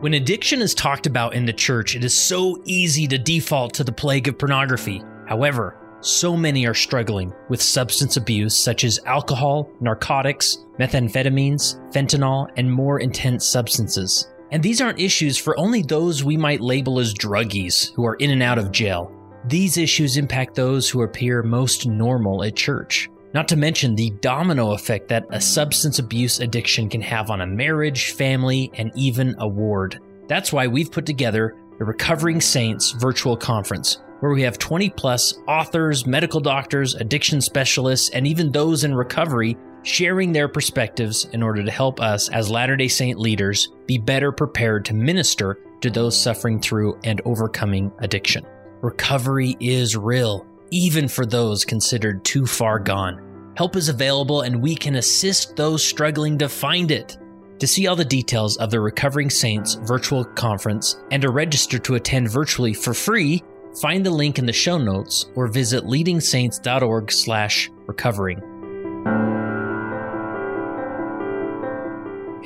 When addiction is talked about in the church, it is so easy to default to the plague of pornography. However, so many are struggling with substance abuse such as alcohol, narcotics, methamphetamines, fentanyl, and more intense substances. And these aren't issues for only those we might label as druggies who are in and out of jail. These issues impact those who appear most normal at church. Not to mention the domino effect that a substance abuse addiction can have on a marriage, family, and even a ward. That's why we've put together the Recovering Saints virtual conference, where we have 20 plus authors, medical doctors, addiction specialists, and even those in recovery sharing their perspectives in order to help us as Latter day Saint leaders be better prepared to minister to those suffering through and overcoming addiction. Recovery is real, even for those considered too far gone. Help is available and we can assist those struggling to find it. To see all the details of the Recovering Saints virtual conference and to register to attend virtually for free, find the link in the show notes or visit leadingsaints.org/recovering.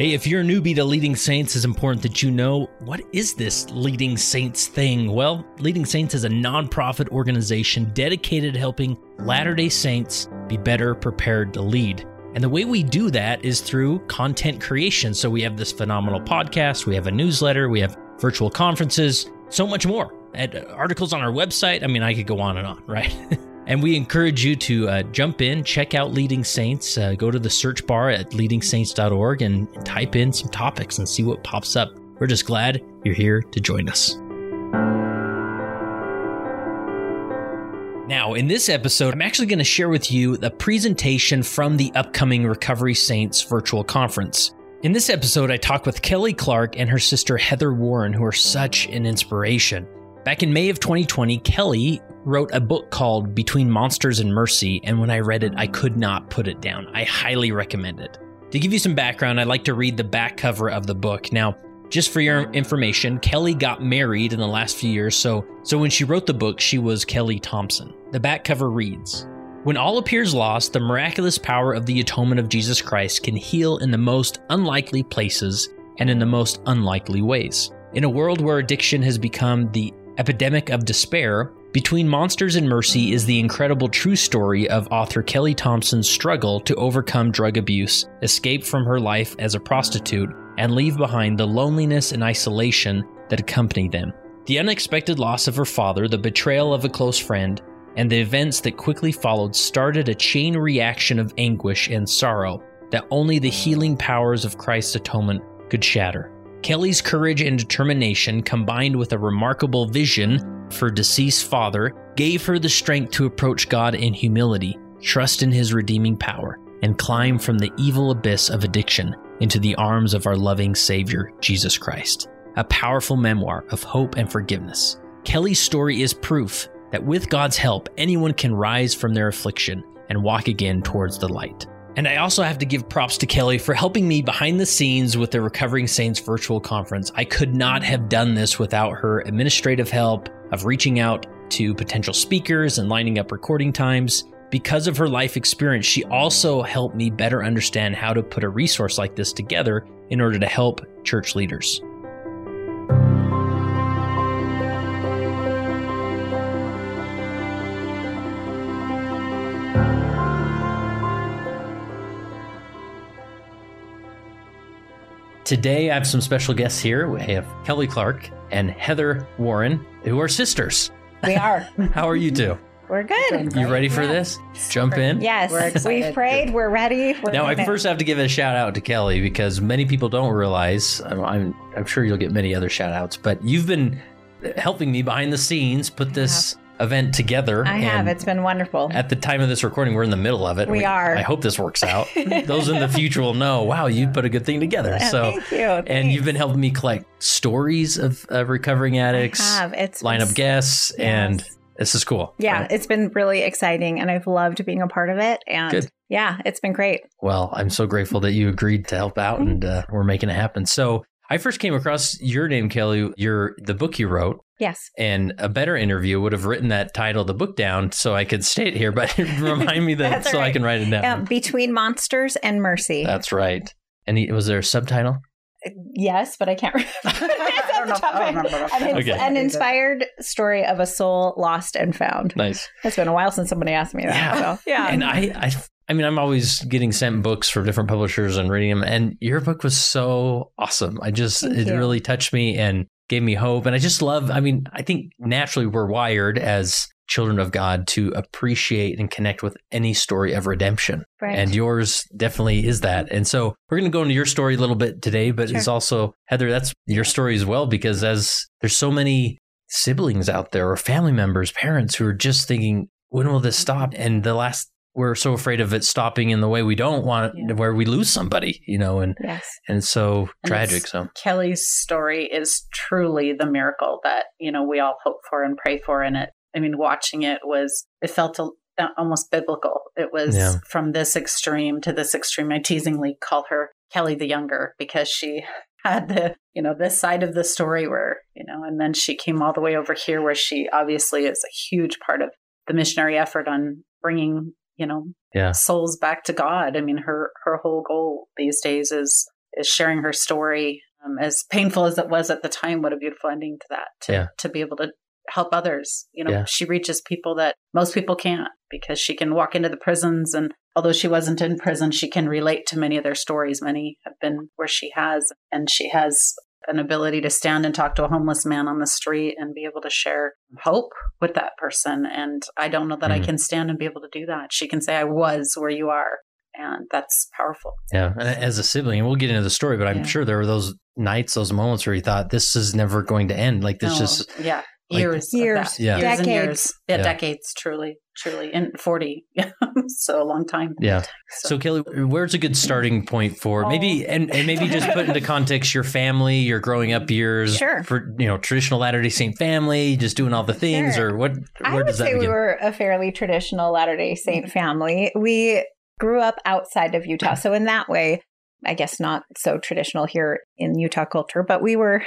Hey, if you're a newbie to Leading Saints, it's important that you know what is this Leading Saints thing? Well, Leading Saints is a nonprofit organization dedicated to helping Latter day Saints be better prepared to lead. And the way we do that is through content creation. So we have this phenomenal podcast, we have a newsletter, we have virtual conferences, so much more. And articles on our website. I mean, I could go on and on, right? And we encourage you to uh, jump in, check out Leading Saints, uh, go to the search bar at leadingsaints.org and type in some topics and see what pops up. We're just glad you're here to join us. Now, in this episode, I'm actually going to share with you the presentation from the upcoming Recovery Saints virtual conference. In this episode, I talk with Kelly Clark and her sister Heather Warren, who are such an inspiration. Back in May of 2020, Kelly wrote a book called Between Monsters and Mercy, and when I read it, I could not put it down. I highly recommend it. To give you some background, I'd like to read the back cover of the book. Now, just for your information, Kelly got married in the last few years, so so when she wrote the book, she was Kelly Thompson. The back cover reads: When all appears lost, the miraculous power of the atonement of Jesus Christ can heal in the most unlikely places and in the most unlikely ways. In a world where addiction has become the epidemic of despair, between Monsters and Mercy is the incredible true story of author Kelly Thompson's struggle to overcome drug abuse, escape from her life as a prostitute, and leave behind the loneliness and isolation that accompany them. The unexpected loss of her father, the betrayal of a close friend, and the events that quickly followed started a chain reaction of anguish and sorrow that only the healing powers of Christ's atonement could shatter. Kelly's courage and determination, combined with a remarkable vision for deceased father gave her the strength to approach God in humility, trust in his redeeming power, and climb from the evil abyss of addiction into the arms of our loving Savior, Jesus Christ. A powerful memoir of hope and forgiveness. Kelly's story is proof that with God's help, anyone can rise from their affliction and walk again towards the light. And I also have to give props to Kelly for helping me behind the scenes with the Recovering Saints virtual conference. I could not have done this without her administrative help of reaching out to potential speakers and lining up recording times. Because of her life experience, she also helped me better understand how to put a resource like this together in order to help church leaders. Today, I have some special guests here. We have Kelly Clark and Heather Warren, who are sisters. We are. How are you two? We're good. You ready for Yeah. this? Jump in. Yes, We're excited. we've prayed. We're ready. We're Now, I gonna- first have to give a shout out to Kelly because many people don't realize. I'm, I'm, I'm sure you'll get many other shout outs, but you've been helping me behind the scenes put this event together. I have. It's been wonderful. At the time of this recording, we're in the middle of it. We are. I hope this works out. Those in the future will know. Wow, you put a good thing together. So, Thank you. and you've been helping me collect stories of, of recovering addicts, I have. It's line up guests, and this is cool. Yeah, right? it's been really exciting, and I've loved being a part of it. And Good. yeah, it's been great. Well, I'm so grateful that you agreed to help out, and uh, we're making it happen. So, I first came across your name, Kelly. Your the book you wrote, Yes. and a better interview would have written that title, of the book, down so I could state it here. But remind me that so all I can write it down. Um, Between monsters and mercy. That's right. And he- was there a subtitle? yes, but I can't remember. I don't know if I'll remember An, Okay. an inspired story of a soul lost and found. Nice. It's been a while since somebody asked me that. Yeah. So, yeah. And I, I, I mean, I'm always getting sent books from different publishers and reading them. And your book was so awesome. I just, Thank it you. really touched me and gave me hope. And I just love, I mean, I think naturally we're wired as children of God to appreciate and connect with any story of redemption. right. And yours definitely is that. And so we're going to go into your story a little bit today, but it's also, Heather, that's your story as well, because as there's so many siblings out there or family members, parents who are just thinking, when will this stop? And the last, we're so afraid of it stopping in the way we don't want it, Yeah. where we lose somebody, you know, and, yes. and it's so And tragic. So, Kelly's story is truly the miracle that, you know, we all hope for and pray for. And it, I mean, watching it was, it felt a, uh, almost biblical. It was Yeah. from this extreme to this extreme. I teasingly call her Kelly the Younger because she had the, you know, this side of the story where, you know, and then she came all the way over here where she obviously is a huge part of the missionary effort on bringing, you know, yeah. souls back to God. I mean, her her whole goal these days is is sharing her story. Um, as painful as it was at the time, what a beautiful ending to that. To Yeah. to be able to help others. You know, Yeah. she reaches people that most people can't because she can walk into the prisons and although she wasn't in prison, she can relate to many of their stories. Many have been where she has, and she has an ability to stand and talk to a homeless man on the street and be able to share hope with that person. And I don't know that I Mhm. can stand and be able to do that. She can say, I was where you are. And that's powerful. Yeah. And as a sibling, and we'll get into the story, but I'm Yeah. sure there were those nights, those moments where you thought, this is never going to end. Like, this No, just, yeah. Like- Years. Uh, years. Yeah. Years and Decades. years. Yeah, Yeah. decades, truly, truly. And 40. so a long time. yeah. So Kelly, where's a good starting point for oh. maybe Oh. and, and maybe just put into context your family, your growing up years, Sure. for you know traditional Latter Day Saint family, just doing all the things, Sure. or what? I would does that say we were a fairly traditional Latter day Saint family. We grew up outside of Utah. So, in that way, I guess not so traditional here in Utah culture, but we were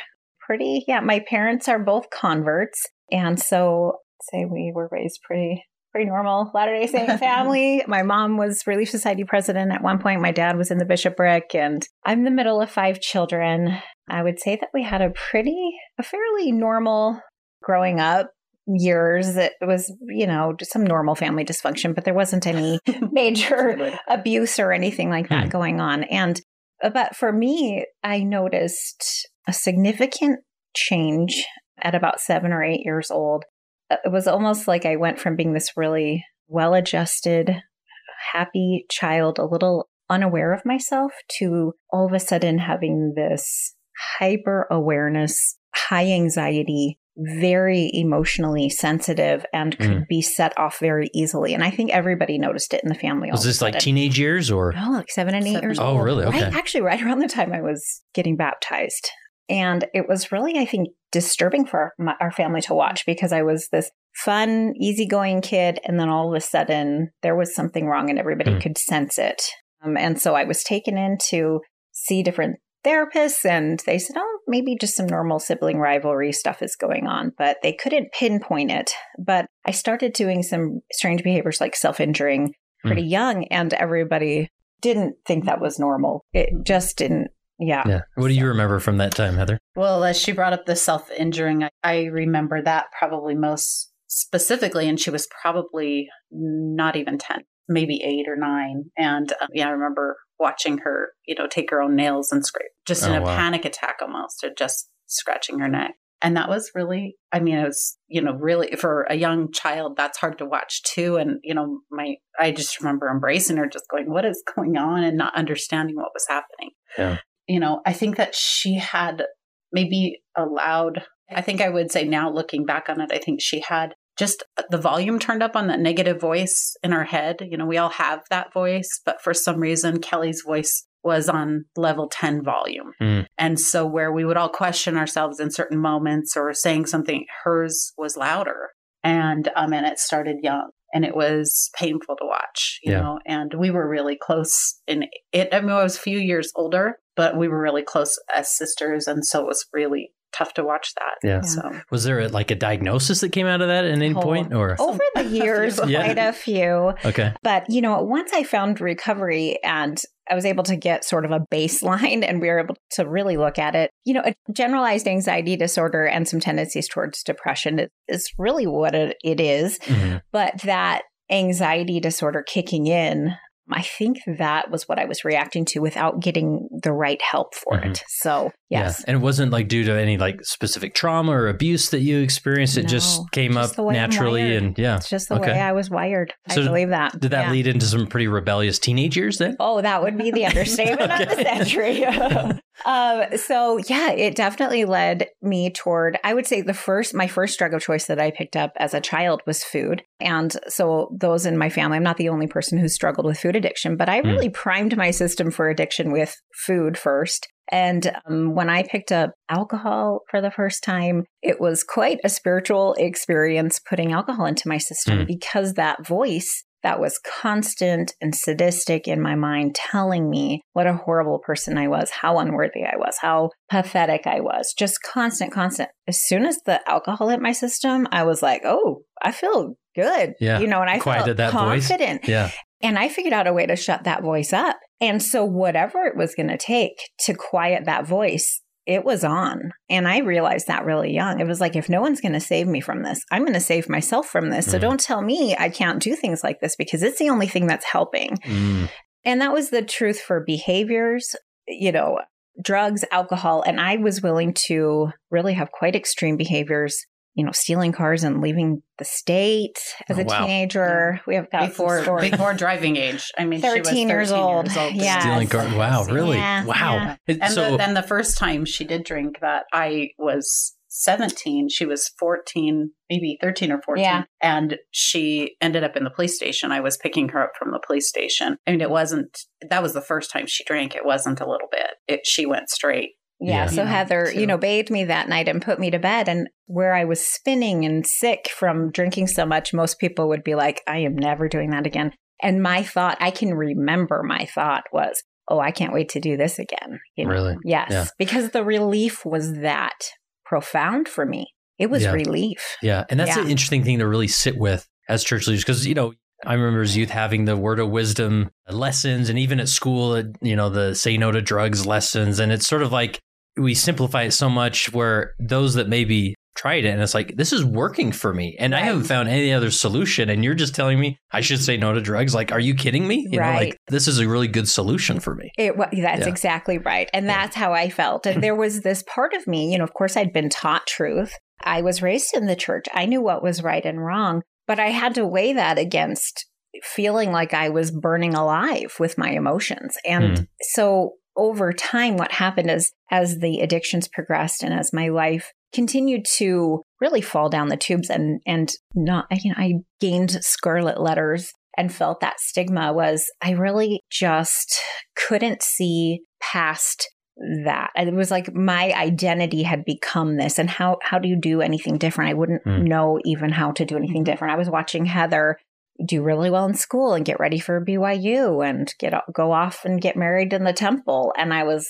pretty, yeah, my parents are both converts. And so, say we were raised pretty. Pretty normal Latter day Saint family. My mom was Relief Society president at one point. My dad was in the bishopric, and I'm the middle of five children. I would say that we had a pretty, a fairly normal growing up years. It was, you know, just some normal family dysfunction, but there wasn't any major abuse or anything like that Hmm. going on. And, uh, but for me, I noticed a significant change at about seven or eight years old. Uh, It was almost like I went from being this really well adjusted, happy child, a little unaware of myself, to all of a sudden having this hyper awareness, high anxiety, very emotionally sensitive, and could Mm. be set off very easily. And I think everybody noticed it in the family. Was of this like teenage years or? No, like seven and eight Seven. years Oh, old. really? Okay. Right, actually, right around the time I was getting baptized. And it was really, I think, disturbing for my, our family to watch because I was this fun, easygoing kid. And then all of a sudden, there was something wrong and everybody Hmm. could sense it. Um, and so I was taken in to see different therapists, and they said, oh, maybe just some normal sibling rivalry stuff is going on. But they couldn't pinpoint it. But I started doing some strange behaviors like self injuring pretty young, and everybody didn't think that was normal. It just didn't. Yeah. Yeah. What do you remember from that time, Heather? Well, as she brought up the self injuring, I, I remember that probably most specifically, and she was probably not even 10, maybe eight or nine. And um, yeah, I remember watching her, you know, take her own nails and scrape, just in Oh, a wow. panic attack almost, or just scratching her neck. And that was really, I mean, it was, you know, really for a young child, that's hard to watch too. And, you know, my, I just remember embracing her, just going, what is going on and not understanding what was happening. Yeah. You know, I think that she had maybe allowed, I think I would say now looking back on it, I think she had just the volume turned up on that negative voice in her head. You know, we all have that voice, but for some reason, Kelly's voice was on level 10 volume. Hmm. And so, where we would all question ourselves in certain moments or saying something, hers was louder. And, um, and it started young and it was painful to watch, you Yeah. know, and we were really close in it. I mean, I was a few years older, but we were really close as sisters. And so it was really tough to watch that. Yeah. So Was there a, like a diagnosis that came out of that at any Oh. point, or Over the years, Yeah. quite a few. okay? But, you know, once I found recovery and I was able to get sort of a baseline and we were able to really look at it, you know, a generalized anxiety disorder and some tendencies towards depression is, is really what it, it is. Mhm. But that anxiety disorder kicking in, I think that was what I was reacting to without getting the right help for Mhm. it. So, yes. Yeah. And it wasn't like due to any like specific trauma or abuse that you experienced. It just came just up the way I'm naturally, and yeah. It's just the Okay. way I was wired. So I believe that. Did that Yeah. lead into some pretty rebellious teenage years then? Oh, that would be the understatement of the century. um, so yeah, it definitely led me toward. I would say the first, my first drug of choice that I picked up as a child was food, and so those in my family, I'm not the only person who struggled with food addiction, but I Hmm. really primed my system for addiction with food first. And um, when I picked up alcohol for the first time, it was quite a spiritual experience putting alcohol into my system Hmm. because that voice that was constant and sadistic in my mind telling me what a horrible person I was, how unworthy I was, how pathetic I was. Just constant, constant. As soon as the alcohol hit my system, I was like, oh, I feel good. Yeah. You know, and I Quieted felt that voice. confident. Yeah. And I figured out a way to shut that voice up. And so, whatever it was going to take to quiet that voice, it was on. And I realized that really young. It was like, if no one's going to save me from this, I'm going to save myself from this. So, Mhm. don't tell me I can't do things like this because it's the only thing that's helping. Mm. And that was the truth for behaviors, you know, drugs, alcohol. And I was willing to really have quite extreme behaviors. You know, stealing cars and leaving the state as Oh, a wow. teenager. We have got some before stories. before driving age. I mean, she was 13 years old. Yeah. Stealing car. Wow, really? Yeah, wow. yeah. And so the, then the first time she did drink that, I was 17. She was 14, maybe 13 or 14. Yeah. And she ended up in the police station. I was picking her up from the police station. I mean, it wasn't, that was the first time she drank. It wasn't a little bit. It, she went straight. Yeah. Yeah. So Yeah, Heather, so- you know, bathed me that night and put me to bed. And where I was spinning and sick from drinking so much, most people would be like, I am never doing that again. And my thought, I can remember my thought was, oh, I can't wait to do this again. You know? Really? Yes. Yeah. Because the relief was that profound for me. It was Yeah. relief. Yeah, and that's Yeah. an interesting thing to really sit with as church leaders because you know I remember as youth having the word of wisdom lessons, and even at school, you know the say no to drugs lessons, and it's sort of like we simplify it so much where those that maybe tried it and it's like this is working for me and i haven't found any other solution and you're just telling me i should say no to drugs like are you kidding me you know like Right. this is a really good solution for me It that's Yeah. exactly right. And Yeah. that's how I felt. And there was this part of me, you know, of course I'd been taught truth. I was raised in the church. I knew what was right and wrong, but I had to weigh that against feeling like I was burning alive with my emotions. And Hmm. so over time what happened is as the addictions progressed and as my life continued to really fall down the tubes and and not you know I gained scarlet letters and felt that stigma was I really just couldn't see past that. It was like my identity had become this and how how do you do anything different? I wouldn't Hmm. know even how to do anything different. I was watching Heather do really well in school and get ready for BYU and get go off and get married in the temple and I was,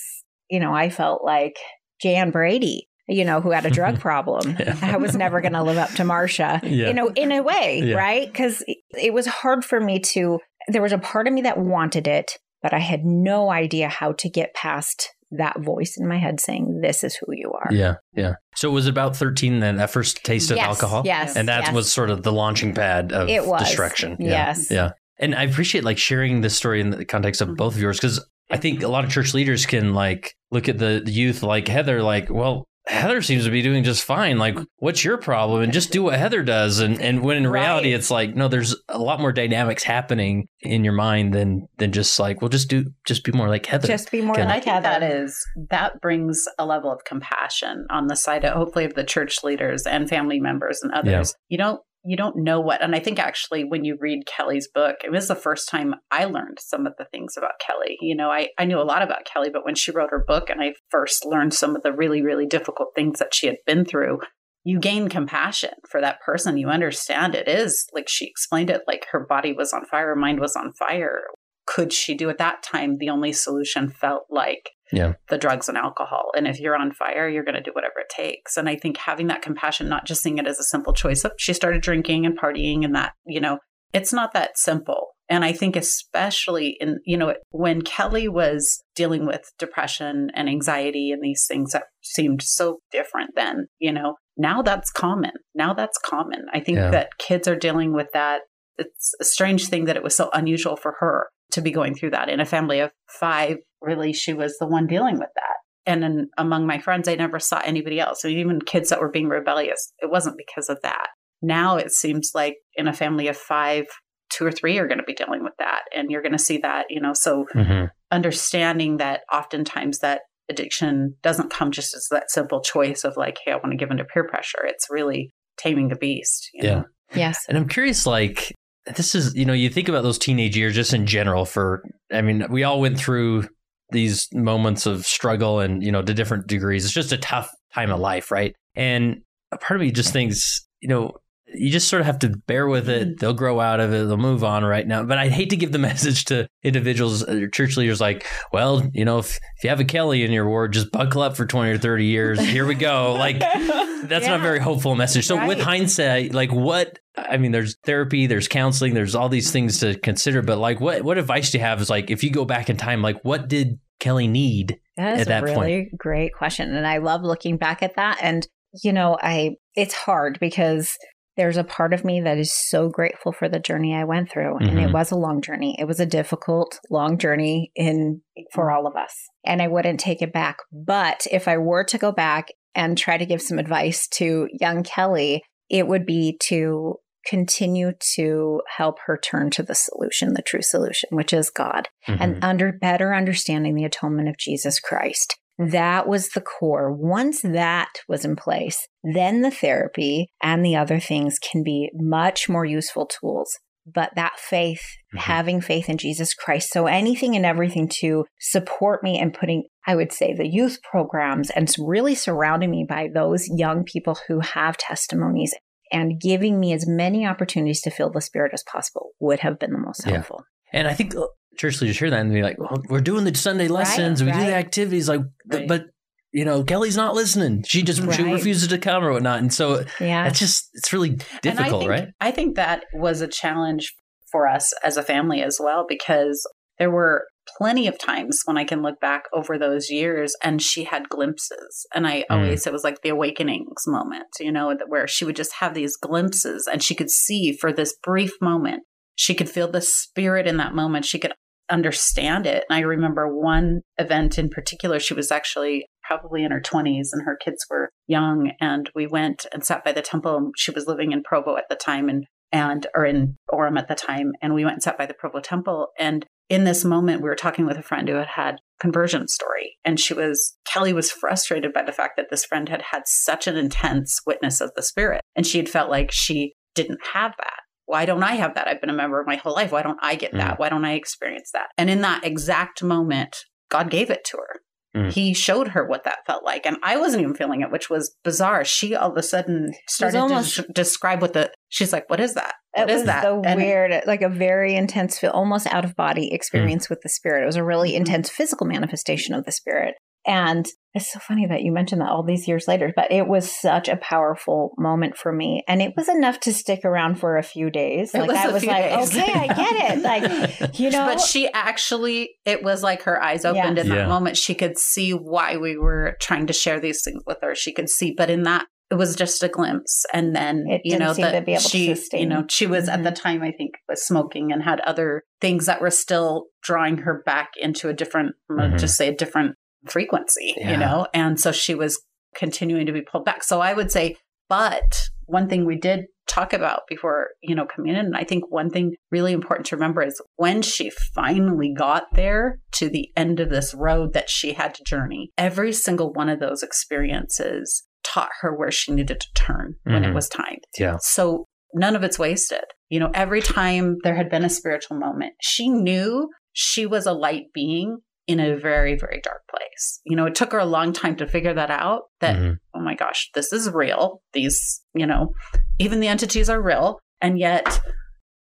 you know, I felt like Jan Brady you know, who had a drug problem. Yeah. I was never going to live up to Marcia, Yeah. you know, in a way, Yeah. right? Because it was hard for me to, there was a part of me that wanted it, but I had no idea how to get past that voice in my head saying, this is who you are. yeah yeah so it was about 13 then that first taste of Yes, alcohol Yes. and that yes. was sort of the launching pad of It was. destruction. Yeah. Yes. Yeah. And I appreciate like sharing this story in the context of mm-hmm. both of yours because I think a lot of church leaders can like look at the, the youth like Heather, like, well, Heather seems to be doing just fine. Like, mm-hmm. what's your problem? And just do what Heather does. And and when in reality, Right. it's like, no, there's a lot more dynamics happening in your mind than than just like, well, just do just be more like Heather. Just be more Can- And like Heather. that is that brings a level of compassion on the side of hopefully of the church leaders and family members and others. You don't you don't know what and I think actually when you read Kelly's book, it was the first time I learned some of the things about Kelly. You know, I, I knew a lot about Kelly, but when she wrote her book and I first learned some of the really, really difficult things that she had been through, you gain compassion for that person. You understand it is like she explained it like her body was on fire, her mind was on fire. Could she do at that time? The only solution felt like yeah. the drugs and alcohol. And if you're on fire, you're going to do whatever it takes. And I think having that compassion, not just seeing it as a simple choice of she started drinking and partying and that, you know, it's not that simple. And I think, especially in, you know, when Kelly was dealing with depression and anxiety and these things that seemed so different then, you know, now that's common. Now that's common. I think Yeah. that kids are dealing with that. It's a strange thing that it was so unusual for her to be going through that in a family of five. Really, she was the one dealing with that. And in, among my friends, I never saw anybody else. So even kids that were being rebellious, it wasn't because of that. Now it seems like in a family of five, two or three are going to be dealing with that. And you're going to see that, you know, so hmm understanding that oftentimes that addiction doesn't come just as that simple choice of like, hey, I want to give into peer pressure. It's really taming the beast. You Yeah. Know? Yes. And I'm curious, like, this is, you know, you think about those teenage years just in general for, I mean, we all went through these moments of struggle and, you know, to different degrees. It's just a tough time of life, right? And a part of me just thinks, you know, you just sort of have to bear with it. They'll grow out of it. They'll move on right now. But I'd hate to give the message to individuals, uh, church leaders, like, well, you know, if, if you have a Kelly in your ward, just buckle up for 20 or 30 years. Here we go. Like, that's not a very hopeful message. So with hindsight, like what I mean, there's therapy, there's counseling, there's all these things to consider. But like what what advice do you have is like if you go back in time, like what did Kelly need? That at that a really great question. And I love looking back at that. And, you know, I, it's hard because there's a part of me that is so grateful for the journey I went through. And it Mhm. was a long journey. It was a difficult, long journey in for all of us. And I wouldn't take it back. But if I were to go back and try to give some advice to young Kelly, it would be to continue to help her turn to the solution, the true solution, which is God Mm-hmm. and under better understanding the atonement of Jesus Christ. That was the core. Once that was in place, then the therapy and the other things can be much more useful tools. But that faith, Mhm. having faith in Jesus Christ. So anything and everything to support me and putting, I would say, the youth programs and really surrounding me by those young people who have testimonies and giving me as many opportunities to feel the Spirit as possible would have been the most Yeah. helpful. and I think uh, church leaders hear that and be like, well, we're doing the Sunday lessons, we do the activities, like, but, Right. but you know, Kelly's not listening. She just she refuses to come or whatnot, and so Yeah. it's just it's really And I difficult, think, right? I think that was a challenge for us as a family as well, because there were plenty of times when I can look back over those years and she had glimpses. And I Mm. always, it was like the awakenings moment, you know, where she would just have these glimpses and she could see for this brief moment. She could feel the spirit in that moment. She could understand it. And I remember one event in particular, she was actually probably in her 20s and her kids were young. And we went and sat by the temple. She was living in Provo at the time and, and, or in Orem at the time. And we went and sat by the Provo temple. And in this moment, we were talking with a friend who had had conversion story. And she was, Kelly was frustrated by the fact that this friend had had such an intense witness of the spirit. And she had felt like she didn't have that. Why don't I have that? I've been a member of my whole life. Why don't I get that? Why don't I experience that? And in that exact moment, God gave it to her. Mm. He showed her what that felt like. And I wasn't even feeling it, which was bizarre. She all of a sudden started almost- to des- describe what the, she's like, what is that? It What is was that? so And- weird, like a very intense, feel, almost out of body experience with the spirit. It was a really Mhm. intense physical manifestation of the spirit. And it's so funny that you mentioned that all these years later, but it was such a powerful moment for me. And it was enough to stick around for a few days. It like was I a was few like, days. okay, I get it. Like, you know, But she actually, it was like her eyes opened in Yeah. that moment. She could see why we were trying to share these things with her. She could see, but in that, it was just a glimpse. And then, It you know, seem that to to she, you know, she was at the Mhm. time, I think, was smoking and had other things that were still drawing her back into a different, Mhm. just say a different frequency, Yeah. you know? And so she was continuing to be pulled back. So I would say, but one thing we did talk about before, you know, coming in, and I think one thing really important to remember is when she finally got there to the end of this road that she had to journey, every single one of those experiences taught her where she needed to turn when Mhm. it was time. Yeah. So none of it's wasted. You know, every time there had been a spiritual moment, she knew she was a light being in a very, very dark place. You know, it took her a long time to figure that out that, Mhm. oh my gosh, this is real. These, you know, even the entities are real. And yet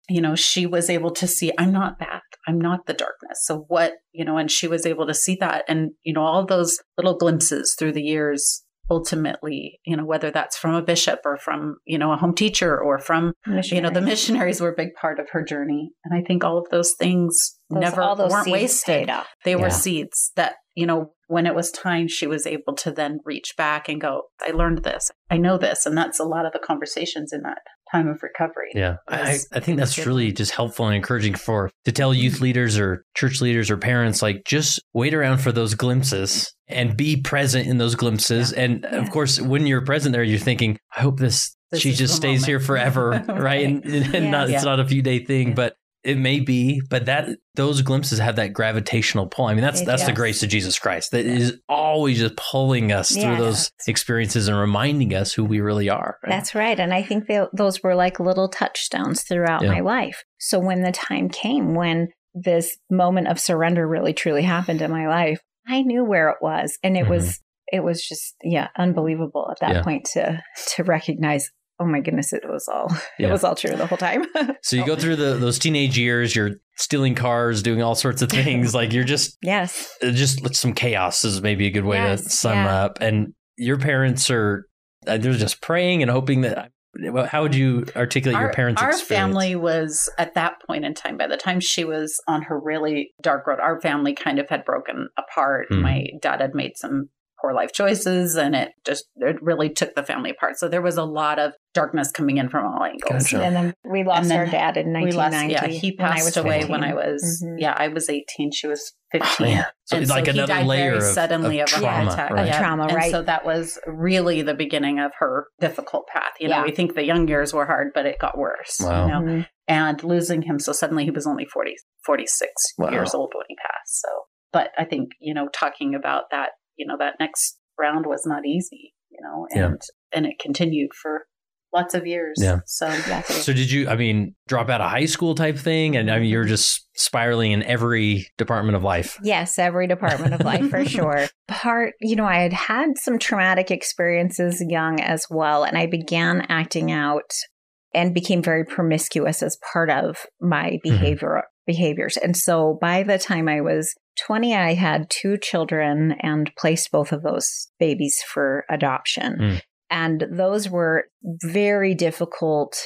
you know, she was able to see, I'm not that. I'm not the darkness. So what, you know, and she was able to see that. And, you know, all those little glimpses through the years ultimately, you know, whether that's from a bishop or from, you know, a home teacher or from, you know, the missionaries were a big part of her journey. And I think all of those things those, never all those weren't wasted. They yeah. were seeds that, you know, when it was time, she was able to then reach back and go, I learned this. I know this. And that's a lot of the conversations in that time of recovery. Yeah. I, I think that's really just helpful and encouraging for to tell youth mm-hmm. leaders or church leaders or parents, like just wait around for those glimpses and be present in those glimpses. Yeah. And yeah. of course, when you're present there, you're thinking, I hope this, this she just stays moment. here forever. right. right. And, and yeah. not, it's not a few day thing, but it may be, but that those glimpses have that gravitational pull. I mean, that's that's the grace of Jesus Christ that is always just pulling us through those experiences and reminding us who we really are. Right? That's right, and I think they, those were like little touchstones throughout yeah. my life. So when the time came when this moment of surrender really truly happened in my life, I knew where it was, and it mm-hmm. was it was just yeah unbelievable at that yeah. point to to recognize oh my goodness, it was all yeah. it was all true the whole time. so you go through the those teenage years, you're stealing cars, doing all sorts of things. like you're just yes, uh, just some chaos is maybe a good way yes, to sum yeah. up. And your parents are uh, they're just praying and hoping that. How would you articulate our, your parents' experience? Our experience? family was at that point in time. By the time she was on her really dark road, our family kind of had broken apart. Mm. My dad had made some poor life choices and it just it really took the family apart so there was a lot of darkness coming in from all angles gotcha. and then we lost our dad in 1990 lost, yeah he passed away 15. when i was mm-hmm. yeah i was 18 she was 15 oh, so and like so another layer of, suddenly of, of trauma, attack right. yeah. trauma right and so that was really the beginning of her difficult path you know yeah. we think the young years were hard but it got worse wow. you know mm-hmm. and losing him so suddenly he was only 40 46 wow. years old when he passed so but i think you know talking about that you know that next round was not easy, you know, and yeah. and it continued for lots of years. Yeah. So yeah. So did you? I mean, drop out of high school type thing, and I mean, you're just spiraling in every department of life. Yes, every department of life for sure. Part, you know, I had had some traumatic experiences young as well, and I began acting out and became very promiscuous as part of my mm-hmm. behavior mm-hmm. Behaviors. And so by the time I was 20, I had two children and placed both of those babies for adoption. Mm. And those were very difficult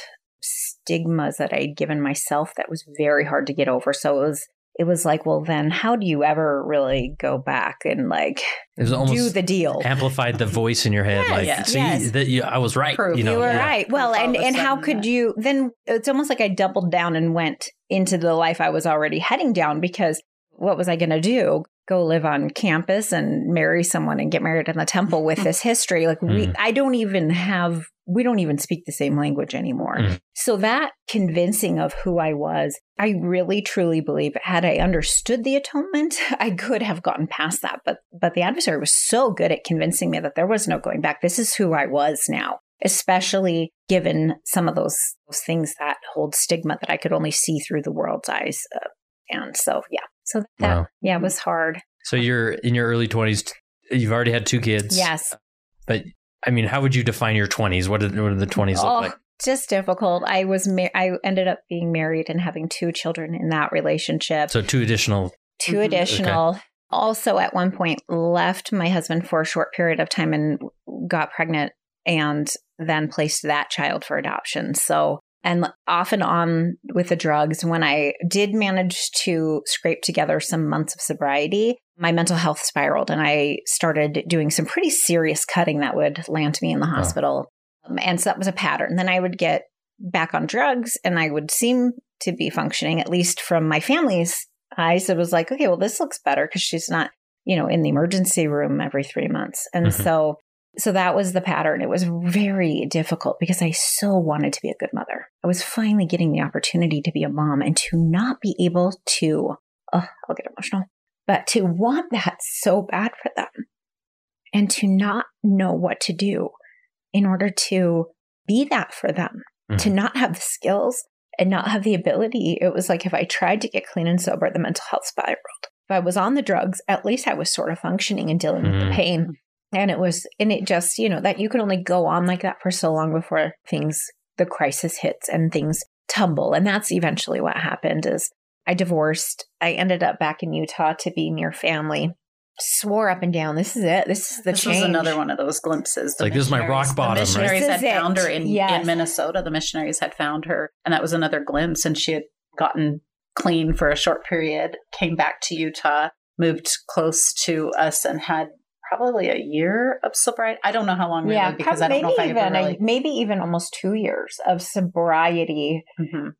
stigmas that I'd given myself that was very hard to get over. So it was it was like, well, then how do you ever really go back and like do the deal? Amplified the voice in your head, yes, like, yes. see, yes. that you, I was right. Proof. You, know? you were yeah. right. Well, and and how could you then? It's almost like I doubled down and went into the life I was already heading down because what was I going to do? Go live on campus and marry someone and get married in the temple with this history? Like we, mm. I don't even have, we don't even speak the same language anymore. Mm. So that convincing of who I was, I really truly believe had I understood the atonement, I could have gotten past that. But, but the adversary was so good at convincing me that there was no going back. This is who I was now especially given some of those, those things that hold stigma that I could only see through the world's eyes. Uh, and so, yeah, so that, wow. yeah, it was hard. So you're in your early 20s. You've already had two kids. Yes. But I mean, how would you define your 20s? What did, what did the 20s oh, look like? Just difficult. I was ma- I ended up being married and having two children in that relationship. So two additional. 2 mm-hmm. additional. Okay. Also, at one point, left my husband for a short period of time and got pregnant, and then placed that child for adoption. So and off and on with the drugs. When I did manage to scrape together some months of sobriety, my mental health spiraled and I started doing some pretty serious cutting that would land me in the hospital. Oh. and so that was a pattern. Then I would get back on drugs and I would seem to be functioning, at least from my family's eyes. It was like, okay, well, this looks better because she's not, you know, in the emergency room every three months. And mm-hmm. so so that was the pattern. It was very difficult because I so wanted to be a good mother. I was finally getting the opportunity to be a mom and to not be able to, oh, I'll get emotional, but to want that so bad for them and to not know what to do in order to be that for them, mm-hmm. to not have the skills and not have the ability. It was like if I tried to get clean and sober, the mental health spiraled. If I was on the drugs, at least I was sort of functioning and dealing mm-hmm. with the mm-hmm. pain and it was and it just you know that you could only go on like that for so long before things the crisis hits and things tumble. And that's eventually what happened is I divorced. I ended up back in Utah to be near family. Swore up and down, this is it. This is the this change. was another one of those glimpses. The Like, this is my rock bottom. The missionaries This had is found it. her in, Yes. in Minnesota. The missionaries had found her, and that was another glimpse. And she had gotten clean for a short period, came back to Utah, moved close to us, and had probably a year of sobriety. I don't know how long really yeah, because probably I don't know maybe if I even ever really. a, maybe even almost two years of sobriety Mhm.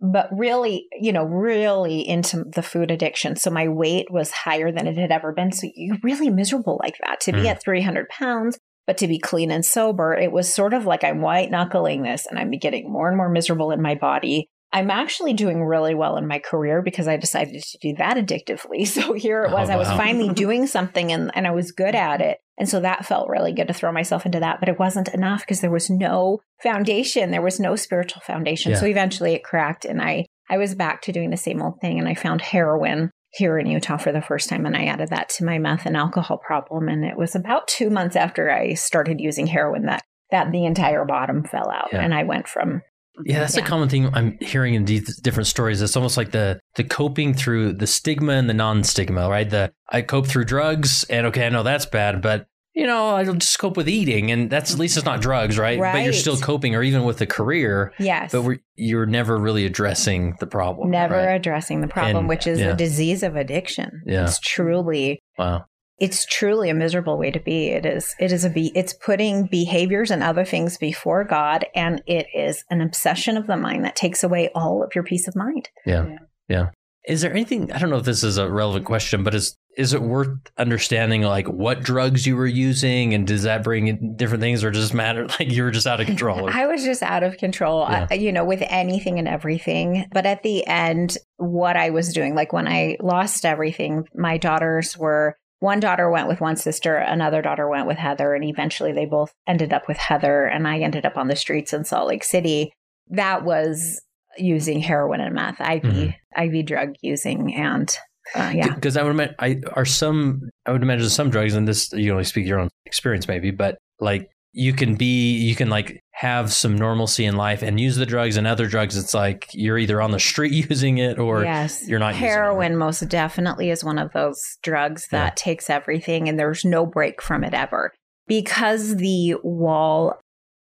but really, you know, really into the food addiction. So my weight was higher than it had ever been. So you're really miserable like that to be Mm. at 300 pounds, but to be clean and sober, it was sort of like I'm white knuckling this and I'm getting more and more miserable in my body. I'm actually doing really well in my career because I decided to do that addictively. So here it Oh, was. I was finally doing something and, and I was good at it. And so that felt really good to throw myself into that. But it wasn't enough because there was no foundation. There was no spiritual foundation. Yeah. So eventually it cracked and I I was back to doing the same old thing and I found heroin here in Utah for the first time and I added that to my meth and alcohol problem and it was about 2 months after I started using heroin that that the entire bottom fell out Yeah. and I went from Yeah, that's a common thing I'm hearing in these different stories. It's almost like the the coping through the stigma and the non-stigma, right? The I cope through drugs, and okay, I know that's bad, but you know, I'll just cope with eating, and that's at least it's not drugs, right? right. But you're still coping, or even with a career, yes but we're, you're never really addressing the problem. never right? addressing the problem And- which is yeah. a disease of addiction. Yeah. It's truly Wow. It's truly a miserable way to be. It is it is a be it's putting behaviors and other things before God and it is an obsession of the mind that takes away all of your peace of mind. Yeah. Yeah. Yeah. Is there anything I don't know if this is a relevant question, but is is it worth understanding like what drugs you were using and does that bring in different things or does it matter like you were just out of control? I was just out of control, uh, Yeah. I- you know, with anything and everything. But at the end, what I was doing, like when I lost everything, my daughters were one daughter went with one sister, another daughter went with Heather, and eventually they both ended up with Heather, and I ended up on the streets in Salt Lake City. That was using heroin and meth, IV, Mhm. IV drug using, and uh, yeah, Because I would imagine, I are some, I would imagine some drugs, and this you only speak your own experience maybe, but like you can be, you can like have some normalcy in life and use the drugs, and other drugs, it's like you're either on the street using it or yes, you're not using it, heroin most definitely is one of those drugs that Yeah. takes everything and there's no break from it ever because the wall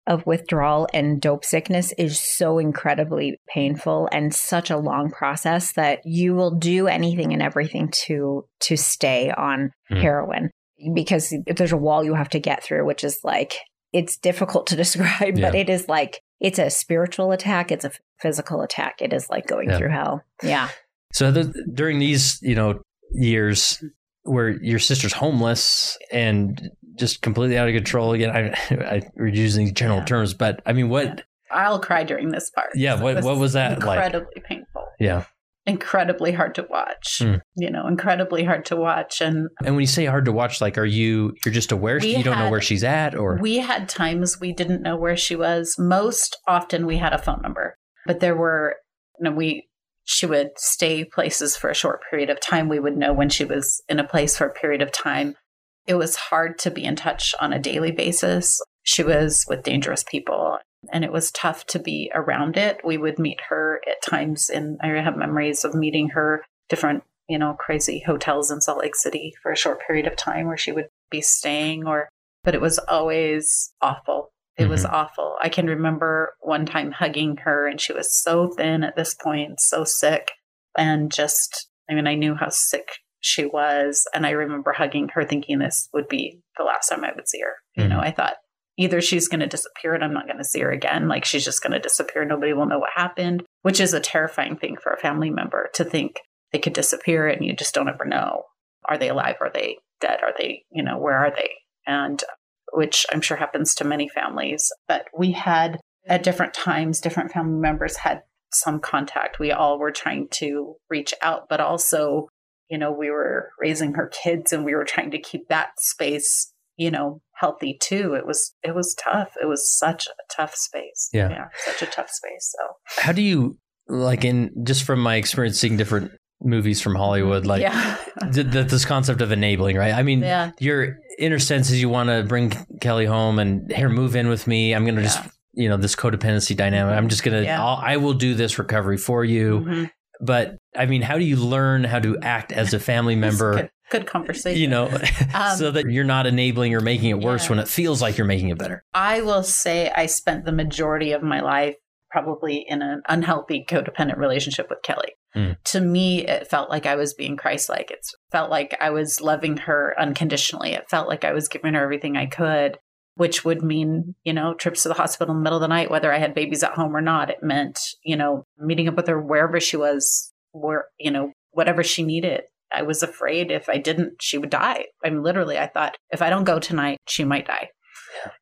of withdrawal and dope sickness is so incredibly painful and such a long process that you will do anything and everything to to stay on Hmm. heroin because there's a wall you have to get through which is like it's difficult to describe but it is like it's a spiritual attack it's a physical attack it is like going Yeah. through hell yeah So the, during these, you know, years where your sister's homeless and just completely out of control again, I, I we're using general Yeah. terms, but I mean, what? I'll cry during this part. Yeah, It what- what was that like? Incredibly painful. Yeah. Incredibly hard to watch. Hmm. You know, incredibly hard to watch. And And when you say hard to watch, like, are you you're just aware you don't know where she's at, or we had times we didn't know where she was. Most often we had a phone number, but there were, you know, we, she would stay places for a short period of time. We would know when she was in a place for a period of time. It was hard to be in touch on a daily basis. She was with dangerous people and it was tough to be around it. We would meet her at times and I have memories of meeting her different, you know, crazy hotels in Salt Lake City for a short period of time where she would be staying or but it was always awful. It was awful. I can remember one time hugging her and she was so thin at this point, so sick and just I mean I knew how sick she was and I remember hugging her thinking this would be the last time I would see her. You know, Mhm. I thought either she's going to disappear and I'm not going to see her again. Like she's just going to disappear. Nobody will know what happened, which is a terrifying thing for a family member to think they could disappear and you just don't ever know. Are they alive? Are they dead? Are they, you know, where are they? And uh, which I'm sure happens to many families. But we had at different times, different family members had some contact. We all were trying to reach out, but also, you know, we were raising her kids and we were trying to keep that space, you know, healthy too. It was it was tough. It was such a tough space. Yeah. yeah such a tough space. So how do you like in just from my experience seeing different movies from Hollywood, like yeah. th- th- this concept of enabling, right? I mean, yeah. your inner sense is you want to bring Kelly home and here, move in with me. I'm gonna just you know, this codependency dynamic. I'm just gonna, Yeah. I'll, I will do this recovery for you. Mhm. But I mean, how do you learn how to act as a family member? Good, conversation. You know, Um, so that you're not enabling or making it worse Yeah. when it feels like you're making it better. I will say I spent the majority of my life probably in an unhealthy codependent relationship with Kelly. Mm. To me, it felt like I was being Christ like. It felt like I was loving her unconditionally. It felt like I was giving her everything I could, which would mean, you know, trips to the hospital in the middle of the night, whether I had babies at home or not. It meant, you know, meeting up with her wherever she was, where, you know, whatever she needed. I was afraid if I didn't, she would die. I mean, literally, I thought if I don't go tonight, she might die.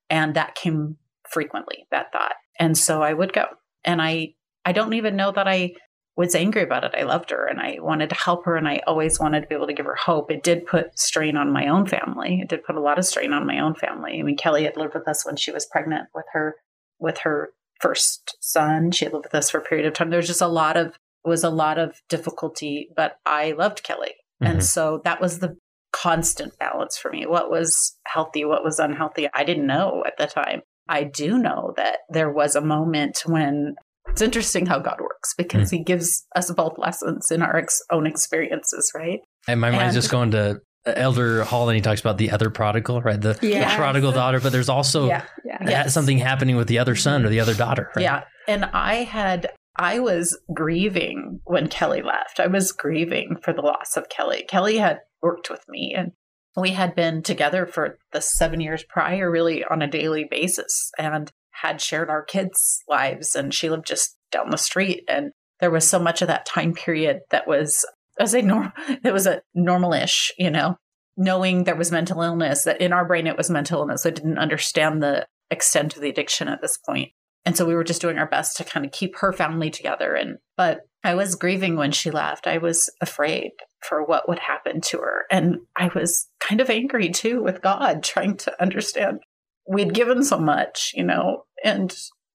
And that came frequently, that thought. And so I would go. And I I don't even know that I was angry about it. I loved her and I wanted to help her and I always wanted to be able to give her hope. It did put strain on my own family. It did put a lot of strain on my own family. I mean, Kelly had lived with us when she was pregnant with her with her first son. She had lived with us for a period of time. There was just a lot of was a lot of difficulty, but I loved Kelly. And Mhm. so that was the constant balance for me. What was healthy, what was unhealthy, I didn't know at the time. I do know that there was a moment when it's interesting how God works because he gives us both lessons in our ex- own experiences, right? And my mind's And- just going to Elder Holland, and he talks about the other prodigal, right? The, the prodigal daughter, but there's also yeah. Yeah. Yes. something happening with the other son or the other daughter. Right? Yeah. And I had, I was grieving when Kelly left. I was grieving for the loss of Kelly. Kelly had worked with me and we had been together for the seven years prior, really on a daily basis, and had shared our kids' lives. And she lived just down the street. And there was so much of that time period that was, I say, normal, it was a normal-ish, you know, knowing there was mental illness, that in our brain it was mental illness. I didn't understand the extent of the addiction at this point. And so we were just doing our best to kind of keep her family together. And, but I was grieving when she left. I was afraid for what would happen to her. And I was kind of angry too with God, trying to understand we'd given so much, you know, and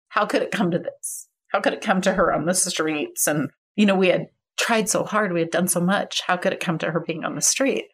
how could it come to this? How could it come to her on the streets? And, you know, we had tried so hard, we had done so much. How could it come to her being on the street?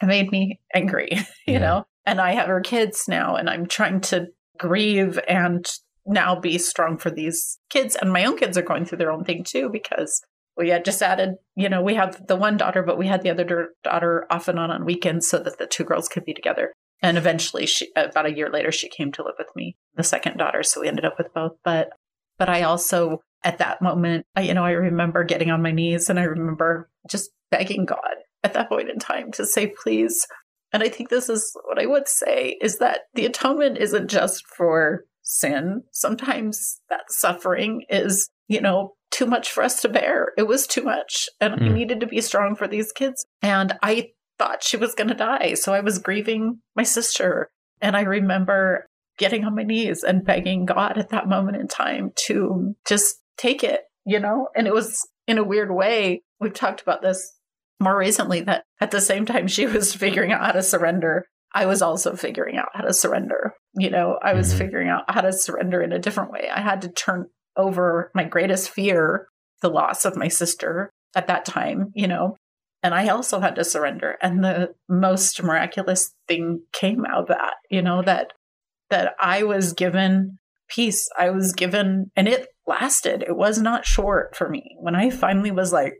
It made me angry, you Yeah. know, and I have her kids now, and I'm trying to grieve and now be strong for these kids. And my own kids are going through their own thing too, because we had just added, you know, we have the one daughter, but we had the other daughter off and on on weekends so that the two girls could be together. And eventually, she about a year later, she came to live with me, the second daughter. So we ended up with both. But, but I also, at that moment, I, you know, I remember getting on my knees and I remember just begging God at that point in time to say, please. And I think this is what I would say is that the atonement isn't just for sin. Sometimes that suffering is, you know, too much for us to bear. It was too much. And I Mm. needed to be strong for these kids. And I thought she was going to die. So I was grieving my sister. And I remember getting on my knees and begging God at that moment in time to just take it, you know? And it was in a weird way. We've talked about this more recently that at the same time she was figuring out how to surrender, I was also figuring out how to surrender. You know, I was Mhm. figuring out how to surrender in a different way. I had to turn over my greatest fear, the loss of my sister at that time, you know, and I also had to surrender. And the most miraculous thing came out of that, you know, that that I was given peace. I was given and it lasted. It was not short for me. When I finally was like,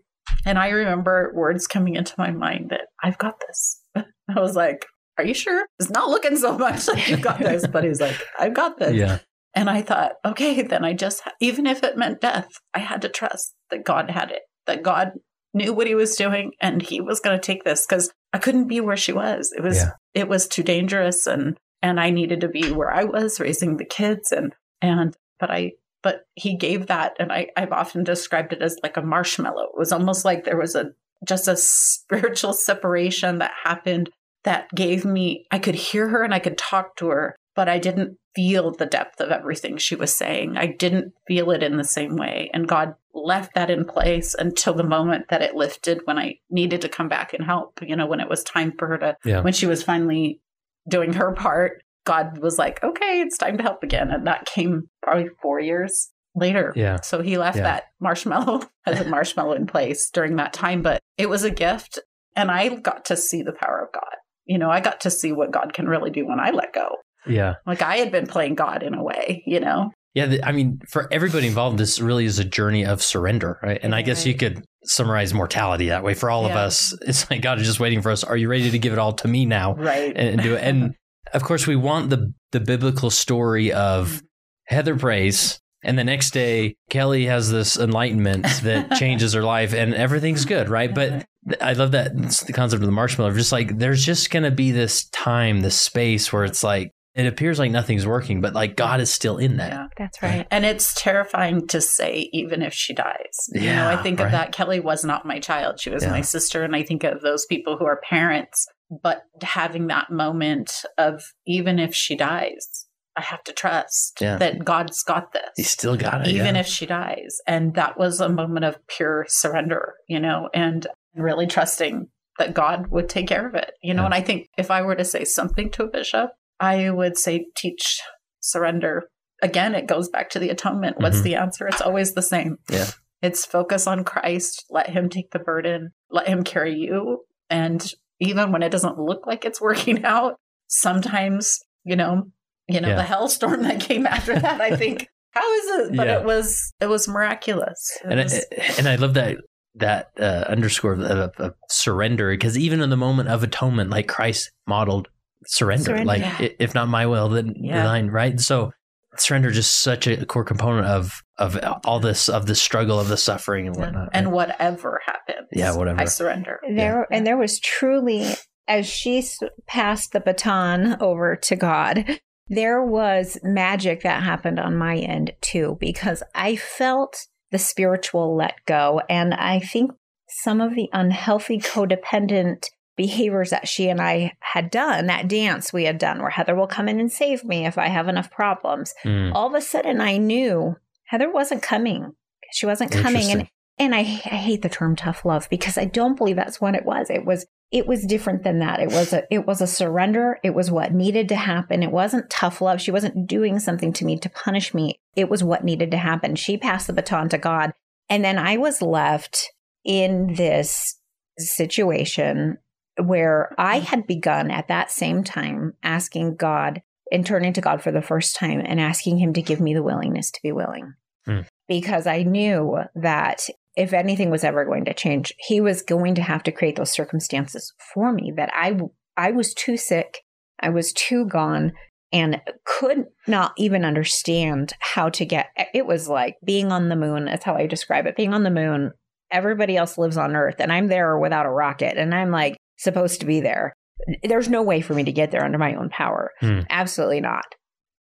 and I remember words coming into my mind that I've got this. I was like, Are you sure? It's not looking so much like you've got this, but he's like, I've got this. Yeah. And I thought, okay, then I just, even if it meant death, I had to trust that God had it, that God knew what he was doing and he was going to take this because I couldn't be where she was. It was, Yeah. it was too dangerous and, and I needed to be where I was raising the kids and, and, but I, but he gave that. And I, I've often described it as like a marshmallow. It was almost like there was a, just a spiritual separation that happened that gave me, I could hear her and I could talk to her, but I didn't feel the depth of everything she was saying. I didn't feel it in the same way. And God left that in place until the moment that it lifted when I needed to come back and help, you know, when it was time for her to, Yeah. when she was finally doing her part, God was like, okay, it's time to help again. And that came probably four years later. Yeah. So he left Yeah. that marshmallow as a marshmallow in place during that time, but it was a gift. And I got to see the power of God. You know, I got to see what God can really do when I let go. Yeah. Like I had been playing God in a way, you know? Yeah, I mean, for everybody involved, this really is a journey of surrender, right? And I guess you could summarize mortality that way for all of us. It's like God is just waiting for us. Are you ready to give it all to me now Right. and, and do it? And of course, we want the the biblical story of mm-hmm. Heather prays, and the next day Kelly has this enlightenment that changes her life, and everything's good, right? But mm-hmm. I love that it's the concept of the marshmallow. Just like there's just going to be this time, this space where it's like it appears like nothing's working, but like God is still in that. Yeah. That's right. And it's terrifying to say, even if she dies. Yeah, you know, I think right. of that. Kelly was not my child. She was Yeah. my sister. And I think of those people who are parents, but having that moment of even if she dies, I have to trust Yeah. that God's got this. You still got it, even yeah. if she dies. And that was a moment of pure surrender, you know, and really trusting that God would take care of it, you know. Yeah. And I think if I were to say something to a bishop, I would say teach surrender. Again, it goes back to the atonement. What's Mhm. the answer? It's always the same. Yeah. It's focus on Christ, let him take the burden, let him carry you. And even when it doesn't look like it's working out, sometimes, you know, you know, Yeah. the hellstorm that came after that, I think, how is it? But Yeah. it was it was miraculous. It and was- I, and I love that that uh, underscore of, of, of surrender because even in the moment of atonement, like Christ modeled surrender, Surrender. like Yeah. if not my will, then Yeah. thine, right? So surrender is just such a core component of of all this of the struggle of the suffering and whatnot. and right? whatever happens, Yeah, whatever. I surrender. There and there was truly as she passed the baton over to God, there was magic that happened on my end too because I felt the spiritual let go and I think some of the unhealthy codependent behaviors that she and I had done, that dance we had done where Heather will come in and save me if I have enough problems. Mm, All of a sudden I knew Heather wasn't coming. She wasn't coming and. And I, I hate the term tough love because I don't believe that's what it was. It was it was different than that. It was a it was a surrender. It was what needed to happen. It wasn't tough love. She wasn't doing something to me to punish me. It was what needed to happen. She passed the baton to God. And then I was left in this situation where I had begun at that same time asking God and turning to God for the first time and asking him to give me the willingness to be willing. Hmm. Because I knew that if anything was ever going to change, he was going to have to create those circumstances for me that I I was too sick, I was too gone and could not even understand how to get it was like being on the moon. That's how I describe it. Being on the moon, everybody else lives on earth and I'm there without a rocket and I'm like supposed to be there. There's no way for me to get there under my own power. Hmm. Absolutely not.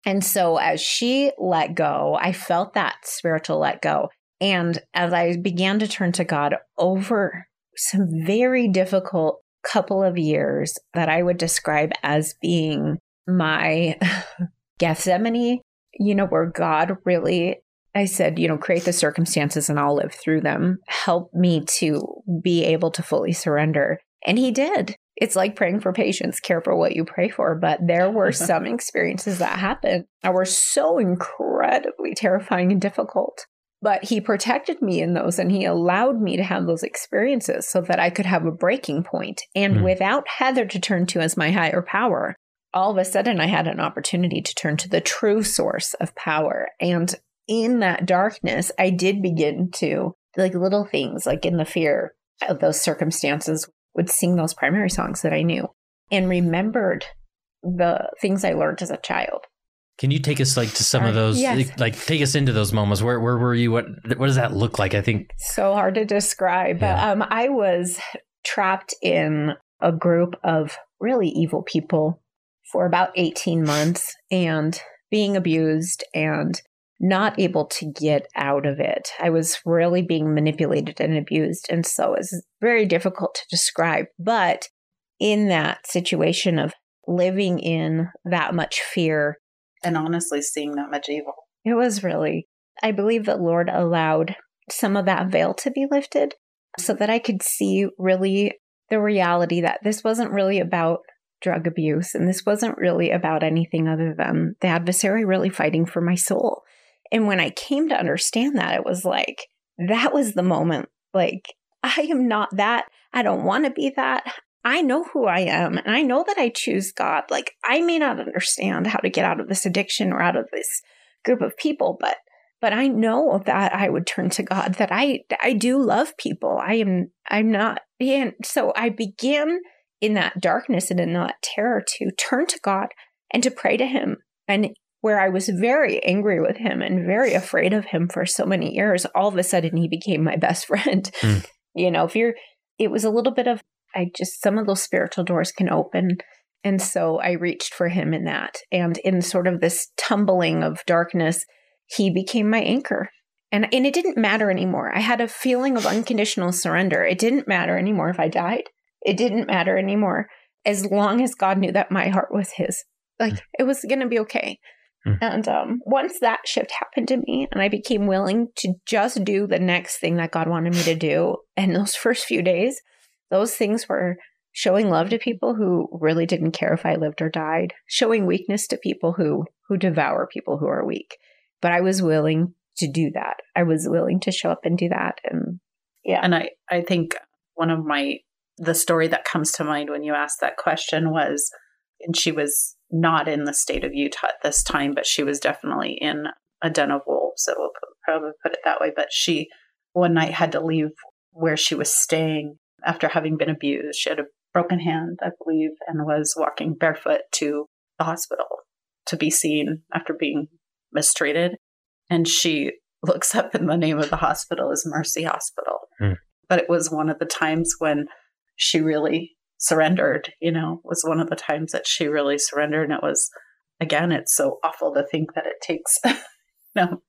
And so as she let go, I felt that spiritual let go. And as I began to turn to God over some very difficult couple of years that I would describe as being my Gethsemane, you know, where God really, I said, you know, create the circumstances and I'll live through them. Help me to be able to fully surrender. And He did. It's like praying for patience, care for what you pray for. But there were some experiences that happened that were so incredibly terrifying and difficult. But he protected me in those and he allowed me to have those experiences so that I could have a breaking point. And Hmm. without Heather to turn to as my higher power, all of a sudden I had an opportunity to turn to the true source of power. And in that darkness, I did begin to, like little things, like in the fear of those circumstances, would sing those primary songs that I knew and remembered the things I learned as a child. Can you take us like to some of those, Yes. like take us into those moments? Where where were you? What what does that look like? I think so hard to describe. Yeah. um, I was trapped in a group of really evil people for about 18 months and being abused and not able to get out of it. I was really being manipulated and abused. And so it's very difficult to describe. But in that situation of living in that much fear, And honestly, seeing that much evil. it was really, I believe that Lord allowed some of that veil to be lifted so that I could see really the reality that this wasn't really about drug abuse and this wasn't really about anything other than the adversary really fighting for my soul. And when I came to understand that, it was like, that was the moment. Like, I am not that. I don't want to be that. I know who I am and I know that I choose God. Like, I may not understand how to get out of this addiction or out of this group of people, but but I know that I would turn to God, that I I do love people. I am I'm not and so I began in that darkness and in that terror to turn to God and to pray to him. And where I was very angry with him and very afraid of him for so many years, all of a sudden he became my best friend. Mm. You know, if you're it was a little bit of I just some of those spiritual doors can open. And so I reached for him in that. And in sort of this tumbling of darkness, he became my anchor. And, and it didn't matter anymore. I had a feeling of unconditional surrender. It didn't matter anymore if I died. It didn't matter anymore as long as God knew that my heart was His. Like mm. it was going to be okay. Mm. And um, once that shift happened to me, and I became willing to just do the next thing that God wanted me to do, and those first few days, those things were showing love to people who really didn't care if I lived or died, showing weakness to people who who devour people who are weak. But I was willing to do that. I was willing to show up and do that. And yeah. And I, I think one of my, the story that comes to mind when you asked that question was, and she was not in the state of Utah at this time, but she was definitely in a den of wolves. So we'll probably put it that way. But she one night had to leave where she was staying after having been abused. She had a broken hand, I believe, and was walking barefoot to the hospital to be seen after being mistreated. And she looks up and the name of the hospital is Mercy Hospital. Mm. But it was one of the times when she really surrendered, you know, was one of the times that she really surrendered. And it was, again, it's so awful to think that it takes, you know,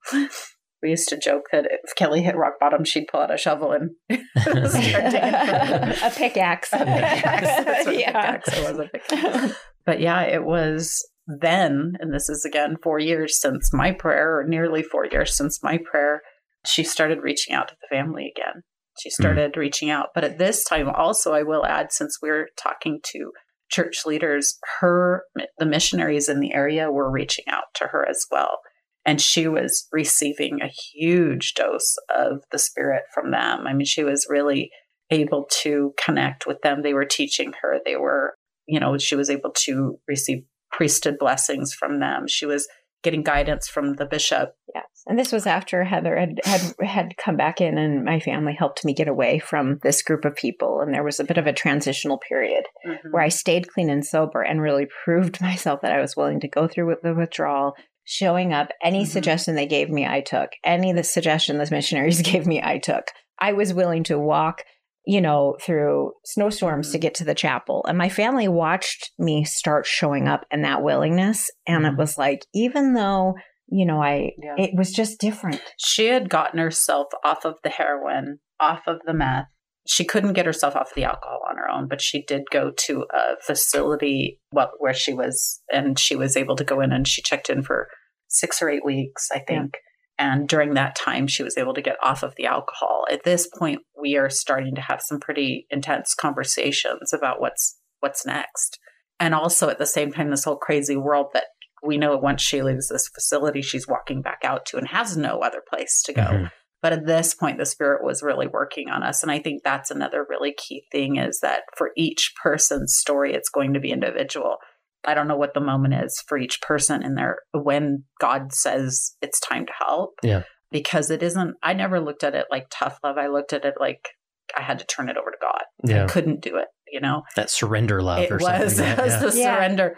we used to joke that if Kelly hit rock bottom, she'd pull out a shovel and a pickaxe. A pickaxe. yeah. Pickaxe. It was a pickaxe. But yeah, it was then, and this is again four years since my prayer, or nearly four years since my prayer, she started reaching out to the family again. She hmm. started mm reaching out. But at this time, also, I will add, since we're talking to church leaders, her, the missionaries in the area were reaching out to her as well. And she was receiving a huge dose of the Spirit from them. I mean, she was really able to connect with them. They were teaching her, they were, you know, she was able to receive priesthood blessings from them. She was getting guidance from the bishop. Yes. And this was after Heather had, had had come back in and my family helped me get away from this group of people. And there was a bit of a transitional period mm-hmm. where I stayed clean and sober and really proved myself that I was willing to go through with the withdrawal, showing up. Any mm-hmm. suggestion they gave me, I took. Any the suggestion the missionaries gave me, I took. I was willing to walk you know, through snowstorms to mm-hmm. get to the chapel. And my family watched me start showing up and that willingness. And mm-hmm. it was like, even though, you know, I, yeah. it was just different. She had gotten herself off of the heroin, off of the meth. She couldn't get herself off the alcohol on her own, but she did go to a facility well, where she was, and she was able to go in and she checked in for six or eight weeks, I think. Yeah and during that time, she was able to get off of the alcohol. At this point, we are starting to have some pretty intense conversations about what's what's next. And also at the same time, this whole crazy world that we know once she leaves this facility, she's walking back out to and has no other place to go. Mm-hmm. But at this point, the spirit was really working on us. And I think that's another really key thing is that for each person's story, it's going to be individual. I don't know what the moment is for each person in there when God says it's time to help. Yeah. Because it isn't, I never looked at it like tough love. I looked at it like I had to turn it over to God. Yeah. I couldn't do it, you know? That surrender love it or was, something. It was yeah. the yeah. surrender.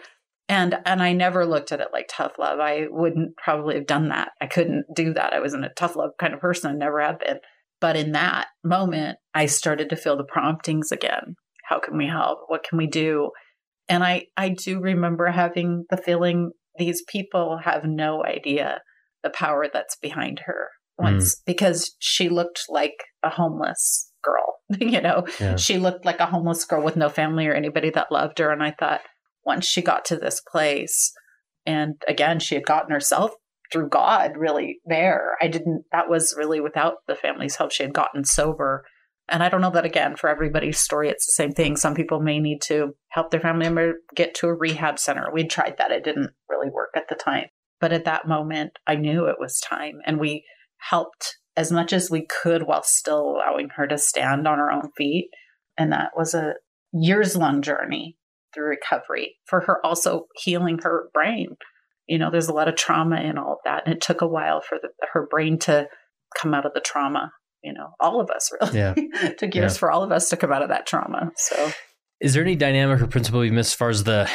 And and I never looked at it like tough love. I wouldn't probably have done that. I couldn't do that. I wasn't a tough love kind of person. I never have been. But in that moment, I started to feel the promptings again. How can we help? What can we do? And I, I do remember having the feeling these people have no idea the power that's behind her once mm. because she looked like a homeless girl. you know, yeah. she looked like a homeless girl with no family or anybody that loved her. And I thought once she got to this place, and again, she had gotten herself through God really there. I didn't, that was really without the family's help. She had gotten sober and I don't know that again for everybody's story, it's the same thing. Some people may need to help their family member get to a rehab center. We tried that, it didn't really work at the time. But at that moment, I knew it was time. And we helped as much as we could while still allowing her to stand on her own feet. And that was a years long journey through recovery for her also healing her brain you know, there's a lot of trauma in all of that. And it took a while for the, her brain to come out of the trauma. You know, all of us really. Yeah. it took years Yeah. for all of us to come out of that trauma. So Is there any dynamic or principle you missed as far as the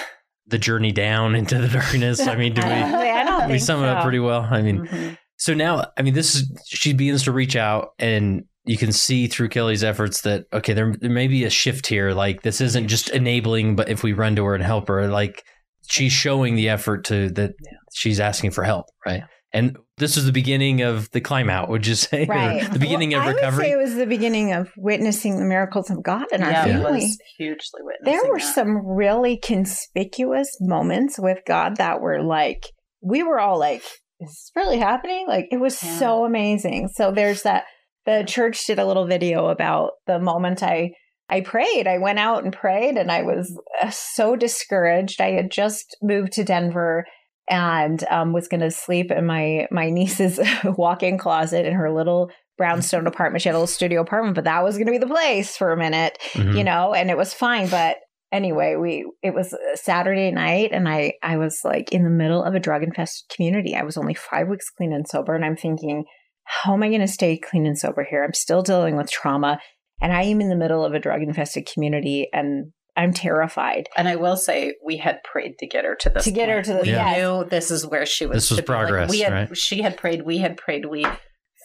the journey down into the darkness? I mean, do we I don't we think sum it up pretty well? I mean, mhm. so now, I mean, this is she begins to reach out, and you can see through Kelly's efforts that okay, there there may be a shift here. Like this isn't just enabling, but if we run to her and help her, like she's showing the effort to that she's asking for help, right? And this was the beginning of the climb out, would you say? Right. the beginning Well, of I would recovery. say it was the beginning of witnessing the miracles of God in our yeah, it family. was hugely witnessing There were that. some really conspicuous moments with God that were like, we were all like, is this really happening? Like, it was Yeah. so amazing. So there's that, the church did a little video about the moment I, I prayed. I went out and prayed and I was uh, so discouraged. I had just moved to Denver and um, was going to sleep in my, my niece's walk-in closet in her little brownstone apartment. She had a little studio apartment, but that was going to be the place for a minute Mhm. you know, and it was fine. But anyway, we it was Saturday night, and I I was like in the middle of a drug infested community. I was only five weeks clean and sober, and I'm thinking, how am I going to stay clean and sober here? I'm still dealing with trauma, and I am in the middle of a drug infested community, and I'm terrified. And I will say, we had prayed to get her to this. To get her to the- we knew this is where she was. This was to be. Like, progress, we had, right? She had prayed. We had prayed. We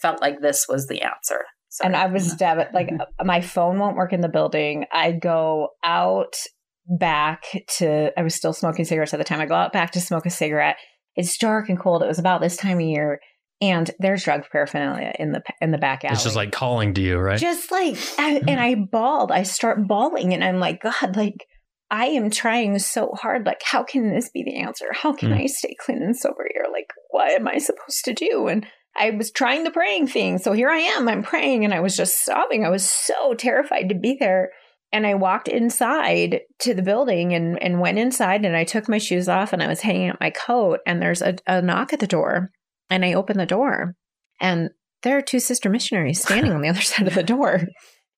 felt like this was the answer. So, and I was dev- like my phone won't work in the building. I go out back to I was still smoking cigarettes at the time. I go out back to smoke a cigarette. It's dark and cold. It was about this time of year, and there's drug paraphernalia in the in the back alley. It's just like calling to you, right? just like I, and I bawled. I start bawling, and I'm like, God, like I am trying so hard. Like, how can this be the answer? How can Mm. I stay clean and sober here? Like, what am I supposed to do? And I was trying the praying thing. So here I am. I'm praying, and I was just sobbing. I was so terrified to be there. And I walked inside to the building and, and went inside and I took my shoes off and I was hanging up my coat and there's a, a knock at the door. And I open the door and there are two sister missionaries standing on the other side of the door.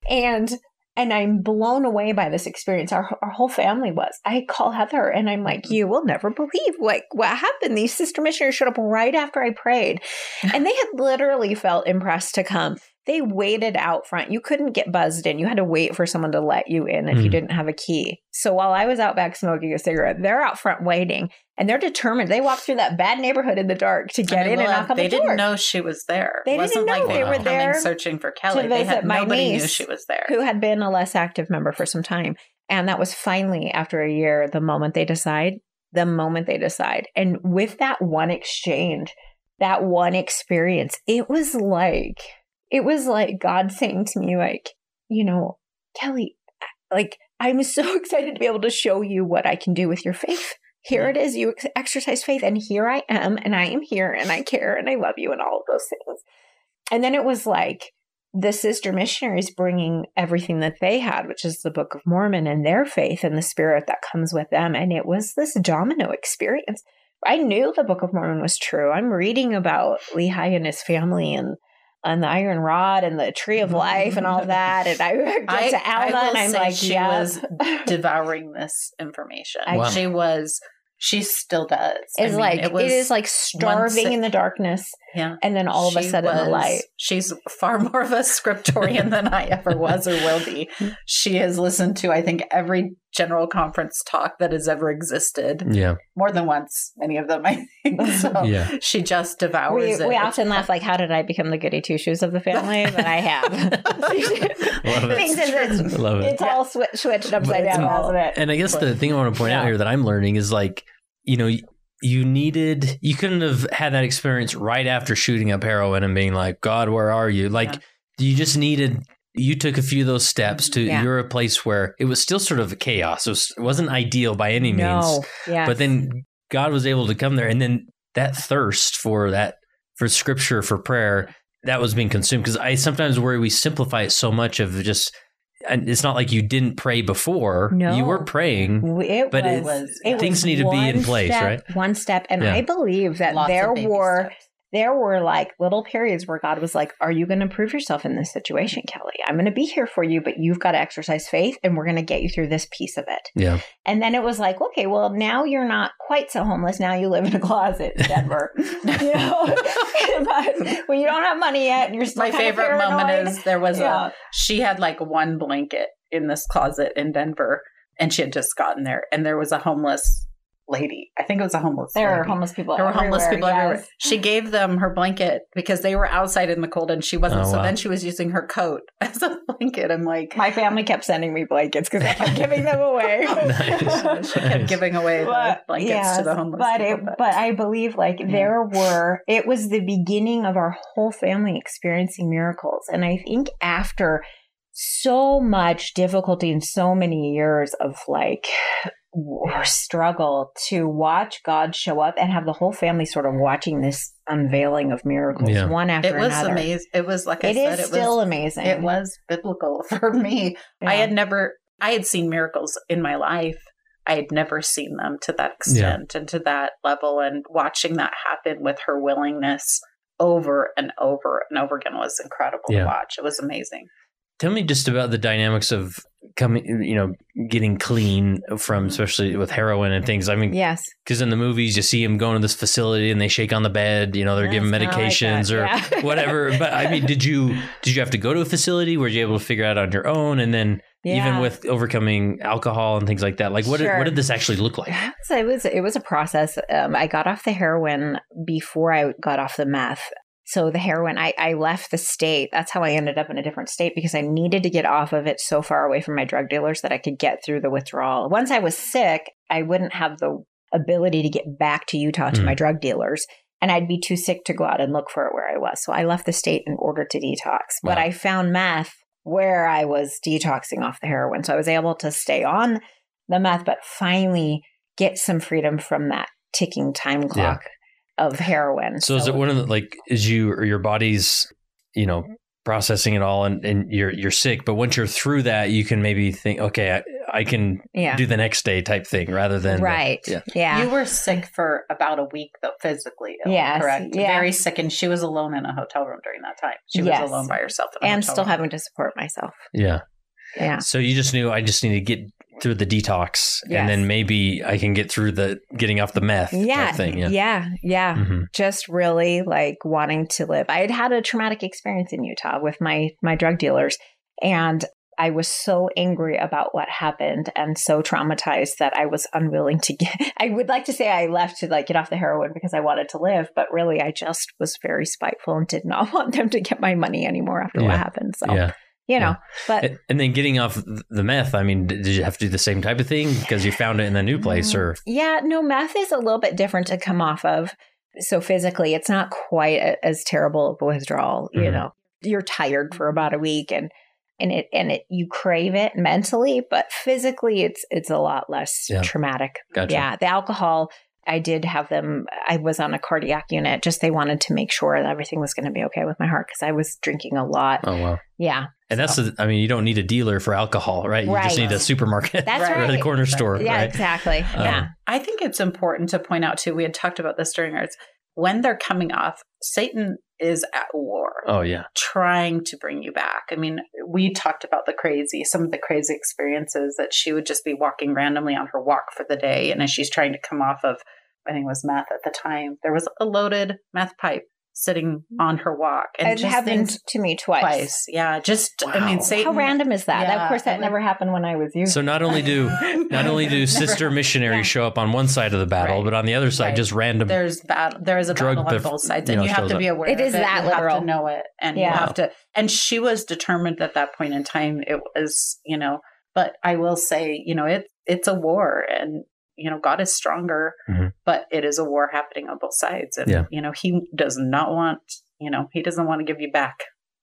And and I'm blown away by this experience. Our our whole family was. I call Heather and I'm like, you will never believe like what happened. These sister missionaries showed up right after I prayed. And they had literally felt impressed to come. They waited out front. You couldn't get buzzed in. You had to wait for someone to let you in if you Mm. didn't have a key. So while I was out back smoking a cigarette, they're out front waiting and they're determined. They walked through that bad neighborhood in the dark to get in and knock on they the door. They didn't know she was there. They it wasn't didn't know like they they were were coming there searching for Kelly. They had my nobody knew niece she was there. who had been a less active member for some time. And that was finally after a year, the moment they decide, the moment they decide. And with that one exchange, that one experience, it was like, it was like God saying to me, like, you know, Kelly, like, I'm so excited to be able to show you what I can do with your faith. Here it is. You ex- exercise faith, and here I am, and I am here, and I care, and I love you, and all of those things. And then it was like, the sister missionaries bringing everything that they had, which is the Book of Mormon and their faith and the spirit that comes with them. And it was this domino experience. I knew the Book of Mormon was true. I'm reading about Lehi and his family and and the iron rod and the tree of life and all mm-hmm. that. And I get I- to I Alma will and I'm say like, she yeah. was devouring this information. I- Wow. She was. She still does. I It's mean, like it, was, it is like starving once- in the darkness, Yeah. and then all of a She sudden the light. She's far more of a scriptorian than I ever was or will be. She has listened to, I think, every general conference talk that has ever existed yeah, more than once. Many of them, I think. So yeah. she just devours We, it. we often laugh like, how did I become the goody two shoes of the family? But I have. Love it. Things is- I love it. It's all swi- switched upside But- down, hasn't it? And I guess the thing I want to point out here that I'm learning is like, you know, you needed, you couldn't have had that experience right after shooting up heroin and being like, God, where are you? Like, you just needed, you took a few of those steps to, Yeah. you're a place where it was still sort of a chaos. It, was, it wasn't ideal by any means. No, yeah. But then God was able to come there. And then that thirst for that, for scripture, for prayer, that was being consumed. Because I sometimes worry we simplify it so much of just, and it's not like you didn't pray before. No. You were praying. it but was, it- was it things was need to be in place, step- right? One step, and Yeah. I believe that Lots of there were steps. There were like little periods where God was like, Are you going to prove yourself in this situation, Kelly? I'm going to be here for you, but you've got to exercise faith and we're going to get you through this piece of it. Yeah. And then it was like, Okay, well, now you're not quite so homeless. Now you live in a closet in Denver. you know, but when you don't have money yet and you're still My kind of favorite moment is there was Yeah. a she had like one blanket in this closet in Denver and she had just gotten there and there was a homeless lady. I think it was a homeless There are lady. homeless people. There were homeless everywhere, people everywhere. She gave them her blanket because they were outside in the cold and she wasn't. Oh, so wow. then she was using her coat as a blanket. I'm like, My family kept sending me blankets because I kept giving them away. Nice. she kept giving away the blankets yes, to the homeless But people. it, but I believe like Yeah. there were it was the beginning of our whole family experiencing miracles, and I think after so much difficulty and so many years of like w- struggle to watch God show up and have the whole family sort of watching this unveiling of miracles Yeah. one after another. it was another. amazing. It was like I said, is it still was amazing. it was biblical for me. I had never, I had seen miracles in my life. I had never seen them to that extent and to that level. And watching that happen with her willingness over and over and over again was incredible Yeah. to watch. It was amazing. Tell me just about the dynamics of coming, you know, getting clean from, especially with heroin and things. I mean, yes. because in the movies you see him going to this facility and they shake on the bed, you know, they're Yeah, giving kinda like medications or yeah. whatever. But I mean, did you did you have to go to a facility? Were you able to figure out on your own? And then even with overcoming alcohol and things like that, like what did, what did this actually look like? So it was it was a process. Um, I got off the heroin before I got off the meth. So the heroin, I, I left the state. That's how I ended up in a different state because I needed to get off of it so far away from my drug dealers that I could get through the withdrawal. Once I was sick, I wouldn't have the ability to get back to Utah to Mm. my drug dealers. And I'd be too sick to go out and look for it where I was. So I left the state in order to detox. But I found meth where I was detoxing off the heroin. So I was able to stay on the meth, but finally get some freedom from that ticking time clock of heroin. So is it one of the like is you or your body's, you know, processing it all and, and you're you're sick, but once you're through that, you can maybe think, okay, I, I can yeah. do the next day type thing rather than the- right. yeah. yeah. You were sick for about a week, though, physically. Ill, Yes, correct. yeah. Very sick, and she was alone in a hotel room during that time. She was alone by herself, in a and hotel still room. having to support myself. yeah. Yeah. So you just knew I just need to get through the detox, Yes. and then maybe I can get through the getting off the meth Yeah. thing. Yeah. Yeah. Yeah. Mhm. Just really like wanting to live. I had had a traumatic experience in Utah with my my drug dealers and I was so angry about what happened and so traumatized that I was unwilling to get I would like to say I left to like get off the heroin because I wanted to live, but really I just was very spiteful and did not want them to get my money anymore after Yeah. what happened. So Yeah. You know, but And- then getting off the meth, I mean, did you have to do the same type of thing because you found it in a new place or? Yeah, no, meth is a little bit different to come off of. So physically, it's not quite as terrible of a withdrawal. You Mhm. know, you're tired for about a week, and and it and it you crave it mentally, but physically, it's it's a lot less Yeah. traumatic. Gotcha. Yeah, the alcohol. I did have them. I was on a cardiac unit. Just they wanted to make sure that everything was going to be okay with my heart because I was drinking a lot. Oh, wow. Yeah, And that's, the, I mean, you don't need a dealer for alcohol, right? You just need a supermarket That's Right. or the corner store, yeah, right? exactly. Um, yeah, I think it's important to point out too. We had talked about this during ours. When they're coming off, Satan is at war, Oh, yeah. trying to bring you back. I mean, we talked about the crazy, some of the crazy experiences that she would just be walking randomly on her walk for the day, and as she's trying to come off of, I think it was meth at the time, there was a loaded meth pipe sitting mm-hmm. on her walk, and it just happened things- to me twice. twice. Yeah, just I mean, Satan. How random is that? Yeah, of course, that it never happened when I was you. So not only do not only do sister missionaries Yeah. show up on one side of the battle, Right. but on the other side, Right. just random. there's battle there is a Drug battle on both sides you and know, you have to be aware It of is it. that you literal. have to know it and Yeah. you have to and she was determined at that point in time it was you know but i will say you know it it's a war and you know god is stronger Mhm. but it is a war happening on both sides and Yeah. you know he does not want you know he doesn't want to give you back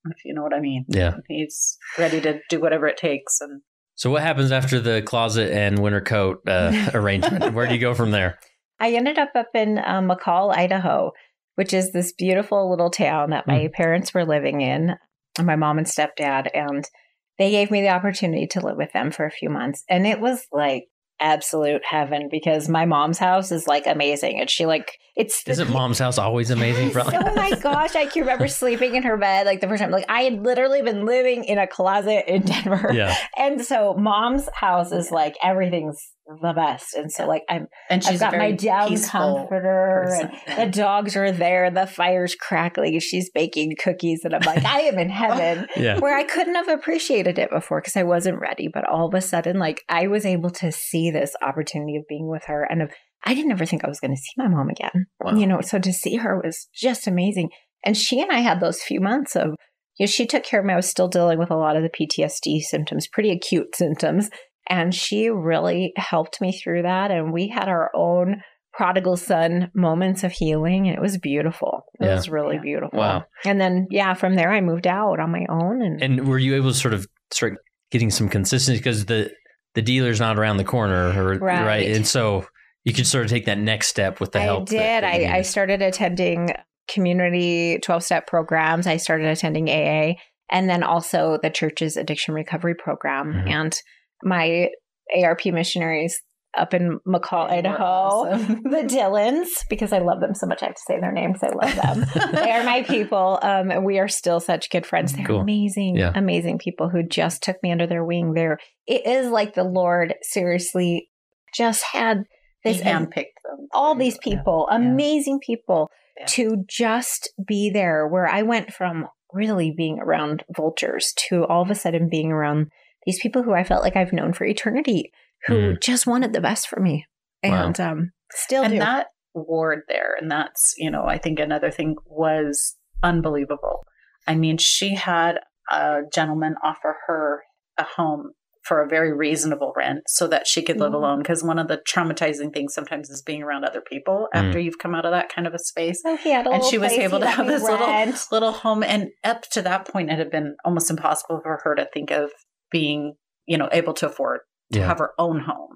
if you know what i mean yeah. he's ready to do whatever it takes and So what happens after the closet and winter coat uh, arrangement? Where do you go from there? I ended up up in um, McCall, Idaho, which is this beautiful little town that my parents were living in, my mom and stepdad, and they gave me the opportunity to live with them for a few months, and it was like absolute heaven because my mom's house is like amazing and she like It's Isn't mom's house always amazing? For oh my gosh, I can remember sleeping in her bed like the first time. Like I had literally been living in a closet in Denver. Yeah. And so mom's house is like everything's the best. And so like I'm And she's I've got my down comforter person. and the dogs are there, the fire's crackling, she's baking cookies, and I'm like, I am in heaven. Yeah. Where I couldn't have appreciated it before because I wasn't ready. But all of a sudden, like I was able to see this opportunity of being with her and of I didn't ever think I was going to see my mom again. Wow. You know, so to see her was just amazing. And she and I had those few months of, you know, she took care of me. I was still dealing with a lot of the PTSD symptoms, pretty acute symptoms. And she really helped me through that. And we had our own prodigal son moments of healing. And it was beautiful. It Yeah. was really Yeah. beautiful. Wow. And then, yeah, from there, I moved out on my own. And, And were you able to sort of start getting some consistency because the the dealer's not around the corner, or, right. Right. And so you could sort of take that next step with the I help. that- did. that you I, I started attending community 12 step programs. I started attending AA and then also the church's addiction recovery program. Mhm. And my ARP missionaries up in McCall, They Idaho, awesome. the Dillons, because I love them so much. I have to say their names. I love them. they are my people. Um, and we are still such good friends. They're Cool. amazing, Yeah. amazing people who just took me under their wing. There, it is like the Lord seriously just had He this handpicked them. all these people, Yeah. amazing people, Yeah. to just be there where I went from really being around vultures to all of a sudden being around these people who I felt like I've known for eternity, who just wanted the best for me. Wow. And um, still and do. that ward there and that's you know i think another thing was unbelievable i mean she had a gentleman offer her a home for a very reasonable rent so that she could live Mhm. alone because one of the traumatizing things sometimes is being around other people after you've come out of that kind of a space so he had a and little she was place able to have me this little little home and up to that point it had been almost impossible for her to think of being you know able to afford to Yeah. have her own home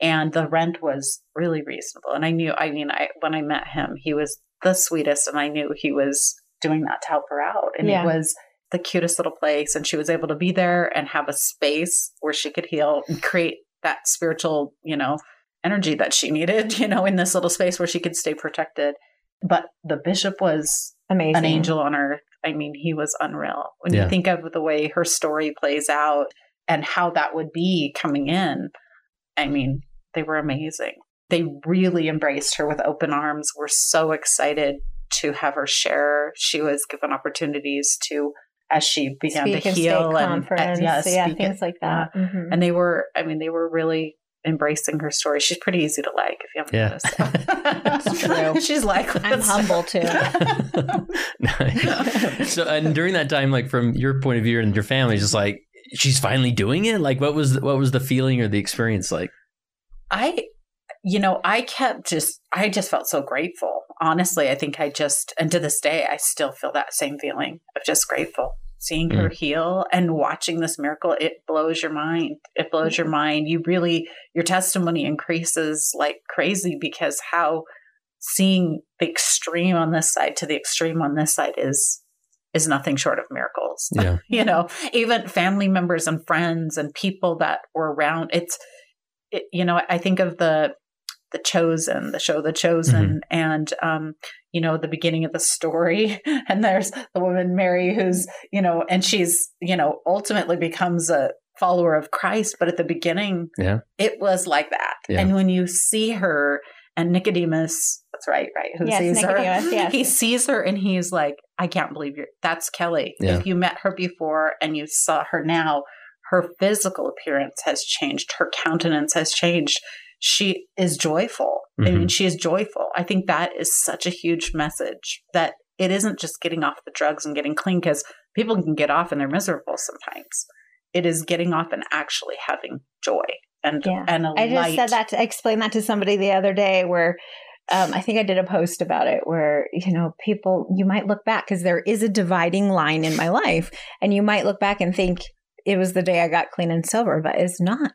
and the rent was really reasonable and i knew i mean i when i met him he was the sweetest and i knew he was doing that to help her out and Yeah. it was the cutest little place and she was able to be there and have a space where she could heal and create that spiritual you know energy that she needed you know in this little space where she could stay protected but the bishop was Amazing. an angel on earth. I mean, he was unreal. When Yeah. you think of the way her story plays out and how that would be coming in, I mean, they were amazing. They really embraced her with open arms. We're so excited to have her share. She was given opportunities to, as she began Speak to and heal state and conference. yeah, yeah, speak things it. like that. Mhm. And they were, I mean, they were really embracing her story. She's pretty easy to like if you haven't Yeah. noticed. It's true. She's like, I'm humble too. nice. So, and during that time, like from your point of view and your family, just like she's finally doing it. Like, what was what was the feeling or the experience like? I, you know, I kept just, I just felt so grateful. Honestly, I think I just, and to this day, I still feel that same feeling of just grateful. Seeing mm. her heal and watching this miracle, it blows your mind. It blows your mm-hmm. mind. You really, your testimony increases like crazy because how seeing the extreme on this side to the extreme on this side is is nothing short of miracles. Yeah, you know even family members and friends and people that were around it's it, you know i think of the the chosen the show the mm-hmm. chosen and um you know the beginning of the story and there's the woman mary who's you know and she's you know ultimately becomes a follower of christ but at the beginning Yeah. it was like that Yeah. and when you see her and nicodemus that's right right who Yes, sees her Nicodemus, yes. he sees her and he's like i can't believe you're that's kelly Yeah. if you met her before and you saw her now her physical appearance has changed her countenance has changed she is joyful i Mhm. mean she is joyful i think that is such a huge message that it isn't just getting off the drugs and getting clean because people can get off and they're miserable sometimes it is getting off and actually having joy and Yeah. and a I just light. said that to explain that to somebody the other day where um, I think I did a post about it where, you know, people, you might look back because there is a dividing line in my life. And you might look back and think it was the day I got clean and sober, but it's not.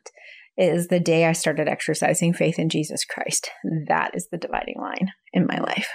It is the day I started exercising faith in Jesus Christ. That is the dividing line in my life.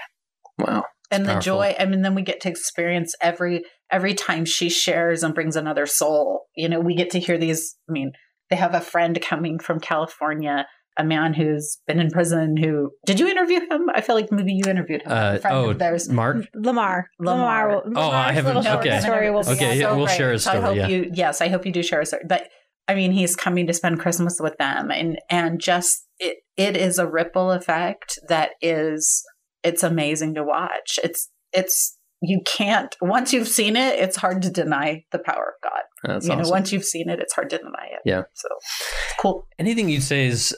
wow. and the powerful. joy i mean then we get to experience every every time she shares and brings another soul you know we get to hear these i mean they have a friend coming from california a man who's been in prison who did you interview him? I feel like maybe you interviewed him. Uh, oh, of theirs. Mark. Lamar. Lamar. will- Oh, I haven't- okay. Story will Okay, on. yeah, we'll share his So I story, hope yeah. you yes, I hope you do share his story. But I mean he's coming to spend Christmas with them and and just it it is a ripple effect that is it's amazing to watch. It's it's you can't once you've seen it, it's hard to deny the power of God. That's you know, once you've seen it, it's hard to deny it. Yeah. So cool. Anything you'd say is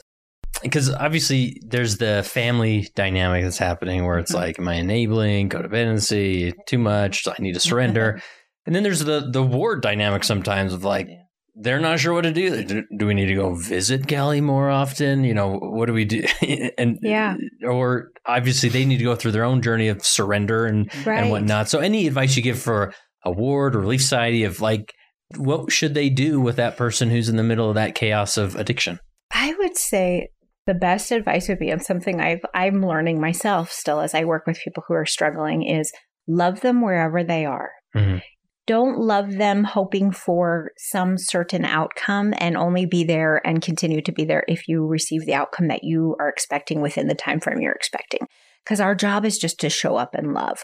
because obviously there's the family dynamic that's happening where it's Mhm. like, am I enabling codependency too much? I need to surrender. and then there's the the ward dynamic sometimes of like Yeah. They're not sure what to do. Do, do we need to go visit Kelly more often? You know, what do we do? and Yeah. or obviously they need to go through their own journey of surrender and Right. and whatnot. So, any advice you give for a ward or relief society of like, what should they do with that person who's in the middle of that chaos of addiction? I would say the best advice would be, and something I've, I'm learning myself still as I work with people who are struggling, is love them wherever they are. Mhm. Don't love them hoping for some certain outcome and only be there and continue to be there if you receive the outcome that you are expecting within the time frame you're expecting. Because our job is just to show up and love.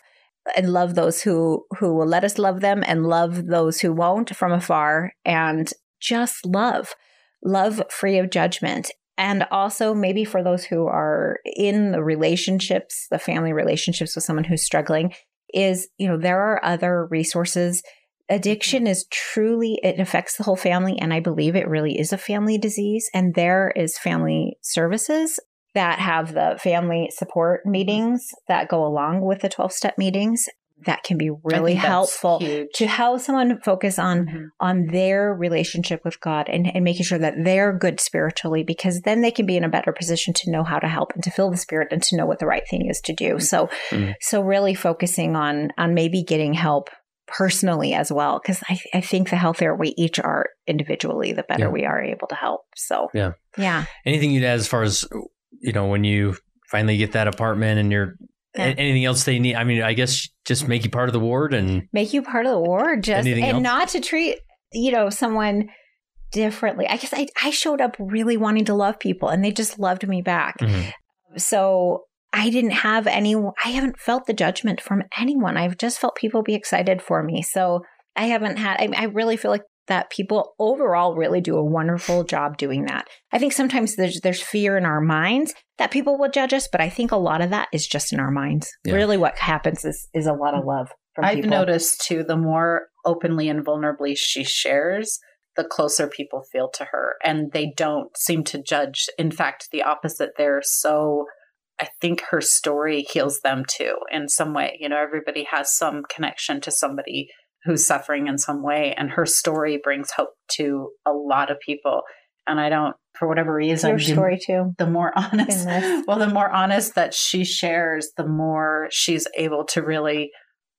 And love those who who will let us love them and love those who won't from afar and just love love free of judgment. And also, maybe for those who are in the relationships, the family relationships with someone who's struggling, is, you know, there are other resources. Addiction is truly, it affects the whole family. And I believe it really is a family disease. And there is family services that have the family support meetings that go along with the 12 step meetings that can be really helpful huge. to help someone focus on Mhm. on their relationship with God and, and making sure that they're good spiritually because then they can be in a better position to know how to help and to feel the spirit and to know what the right thing is to do. So Mhm. so really focusing on on maybe getting help personally as well because I, I think the healthier we each are individually the better Yeah. we are able to help so Yeah. yeah Anything you'd add as far as, you know, when you finally get that apartment and you're, Yeah. anything else they need? I mean, I guess just make you part of the ward and make you part of the ward just and else? not to treat you know someone differently i guess I, I showed up really wanting to love people and they just loved me back Mhm. so i didn't have any i haven't felt the judgment from anyone i've just felt people be excited for me so i haven't had i, I really feel like that people overall really do a wonderful job doing that i think sometimes there's there's fear in our minds that people will judge us but i think a lot of that is just in our minds Yeah. really what happens is is a lot of love from I've people. noticed too, the more openly and vulnerably she shares, the closer people feel to her. And they don't seem to judge. In fact, the opposite. They're so, I think her story heals them too in some way. You know, everybody has some connection to somebody who's suffering in some way. And her story brings hope to a lot of people. And I don't, for whatever reason, your the- story too the more honest well the more honest that she shares the more she's able to really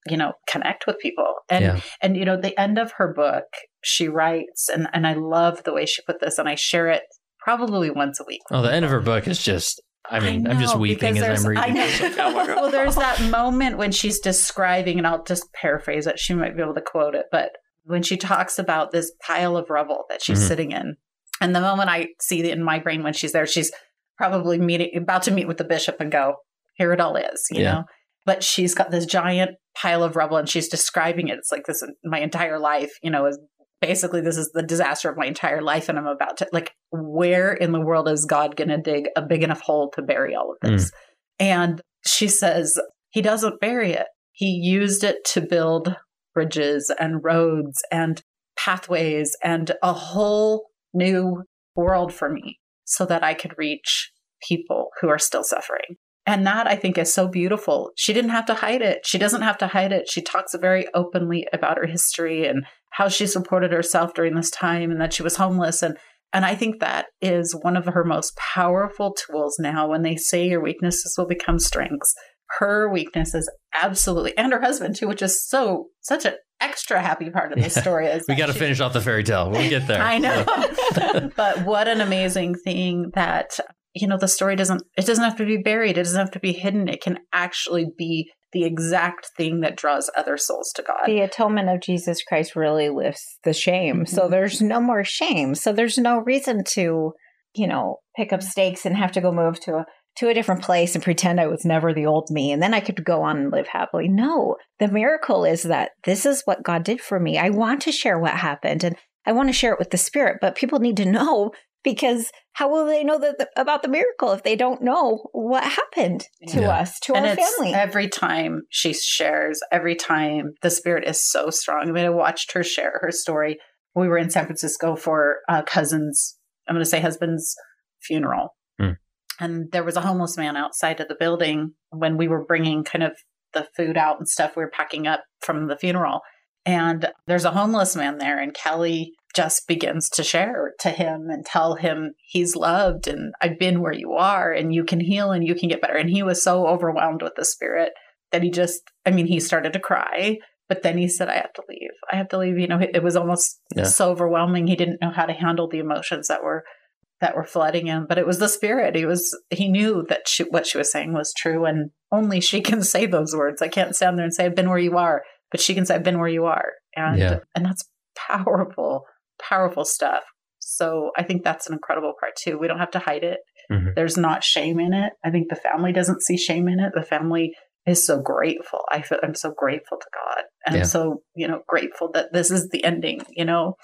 you know connect with people and Yeah. and you know the end of her book she writes and and i love the way she put this and i share it probably once a week oh, the end of her book is just, I mean, I I'm just weeping as I'm there's- I reading. know. It's like, my God. well there's that moment when she's describing and i'll just paraphrase it she might be able to quote it but when she talks about this pile of rubble that she's Mhm. sitting in and the moment i see it in my brain when she's there she's probably meeting about to meet with the bishop and go here it all is you Yeah. know but she's got this giant pile of rubble and she's describing it it's like this my entire life you know is basically this is the disaster of my entire life and i'm about to like where in the world is god going to dig a big enough hole to bury all of this and she says he doesn't bury it he used it to build bridges and roads and pathways and a whole new world for me so that i could reach people who are still suffering and that I think is so beautiful. She didn't have to hide it. She doesn't have to hide it. She talks very openly about her history and how she supported herself during this time and that she was homeless. And and I think that is one of her most powerful tools now when they say your weaknesses will become strengths. Her weaknesses absolutely and her husband too, which is so such an extra happy part of the Yeah. story is we got to she- finish off the fairy tale. We'll get there. I know. But what an amazing thing that you know the story doesn't it doesn't have to be buried. It doesn't have to be hidden. It can actually be the exact thing that draws other souls to God. the atonement of Jesus Christ really lifts the shame. So Mhm. there's no more shame. So there's no reason to you know, pick up stakes and have to go move to a to a different place and pretend I was never the old me and then I could go on and live happily. No, the miracle is that this is what God did for me. I want to share what happened and I want to share it with the spirit, but people need to know because how will they know that the, about the miracle if they don't know what happened to yeah. us, to and our family? Every time she shares, every time the spirit is so strong. I mean, I watched her share her story. We were in San Francisco for a cousin's, I'm going to say husband's funeral. Hmm. And there was a homeless man outside of the building when we were bringing kind of the food out and stuff we were packing up from the funeral. And there's a homeless man there, and Kelly just begins to share to him and tell him he's loved and I've been where you are and you can heal and you can get better. And he was so overwhelmed with the spirit that he just, I mean, he started to cry, but then he said, I have to leave. I have to leave. You know, it was almost yeah. so overwhelming. He didn't know how to handle the emotions that were that were flooding him but it was the spirit he was he knew that she, what she was saying was true and only she can say those words i can't stand there and say i've been where you are but she can say i've been where you are and yeah. and that's powerful powerful stuff. So I think that's an incredible part too. We don't have to hide it. Mm-hmm. There's not shame in it. I think the family doesn't see shame in it. The family is so grateful. I feel I'm so grateful to God. And yeah. I'm so, you know, grateful that this is the ending, you know.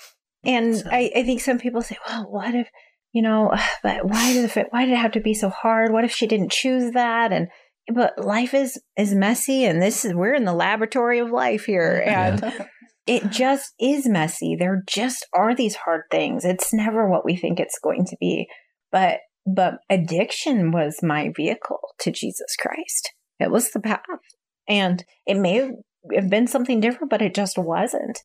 And so. I, I think some people say, well, what if, you know, but why did it why did it have to be so hard? What if she didn't choose that? And but life is is messy and this is we're in the laboratory of life here. And yeah it just is messy. There just are these hard things. It's never what we think it's going to be. But but addiction was my vehicle to Jesus Christ. It was the path. And it may have been something different, but it just wasn't.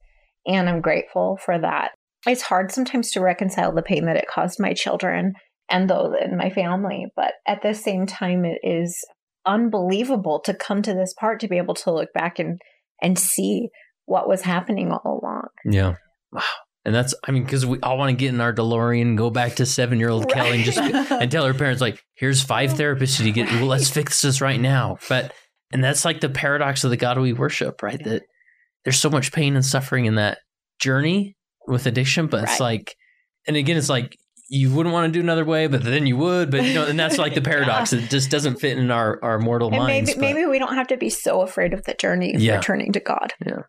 And I'm grateful for that. It's hard sometimes to reconcile the pain that it caused my children and those in my family. But at the same time, it is unbelievable to come to this part to be able to look back and and see what was happening all along. Yeah. Wow. And that's, I mean, because we all want to get in our DeLorean, go back to seven year old right. Kelly and just and tell her parents, like, here's five therapists to get, well, let's fix this right now. But, and that's like the paradox of the God we worship, right? That there's so much pain and suffering in that journey with addiction, but right. it's like, and again, it's like, you wouldn't want to do another way, but then you would. But you know, and that's like the paradox. yeah. It just doesn't fit in our our mortal and minds. Maybe, maybe we don't have to be so afraid of the journey yeah. we're to God. Yeah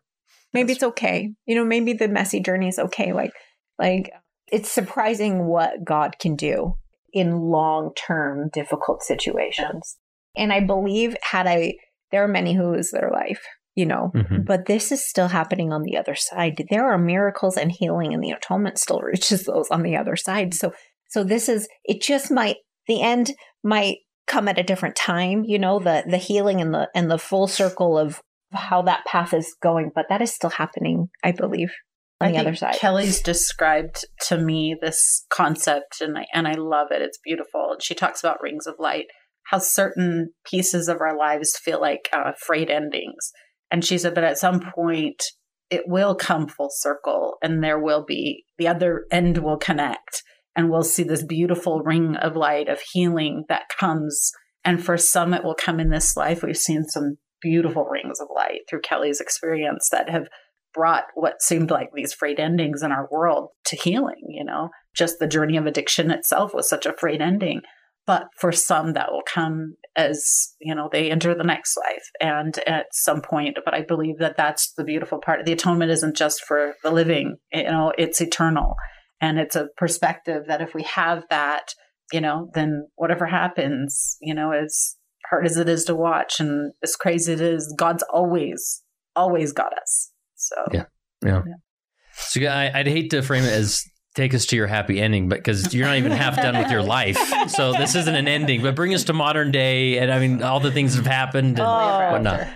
maybe it's okay. You know, maybe the messy journey is okay. Like, like it's surprising what God can do in long term difficult situations. And I believe, had I, there are many who lose their life, you know, mm-hmm. but this is still happening on the other side. There are miracles and healing, and the atonement still reaches those on the other side. So, so this is, it just might, the end might come at a different time, you know, the, the healing and the, and the full circle of how that path is going, but that is still happening, I believe, on I the other side. Kelly's described to me this concept, and I and I love it. It's beautiful. And she talks about rings of light, how certain pieces of our lives feel like uh, frayed endings. And she said, but at some point, it will come full circle, and there will be the other end will connect, and we'll see this beautiful ring of light of healing that comes. And for some, it will come in this life. We've seen some beautiful rings of light through Kelly's experience that have brought what seemed like these frayed endings in our world to healing, you know. Just the journey of addiction itself was such a frayed ending. But for some that will come as, you know, they enter the next life and at some point, but I believe that that's the beautiful part. The atonement isn't just for the living, you know, it's eternal. And it's a perspective that if we have that, you know, then whatever happens, you know, is hard as it is to watch and as crazy it is, God's always, always got us. So yeah, yeah. yeah. So I, I'd hate to frame it as take us to your happy ending, but because you're not even half done with your life, so this isn't an ending. But bring us to modern day, and I mean all the things that have happened and oh, whatnot.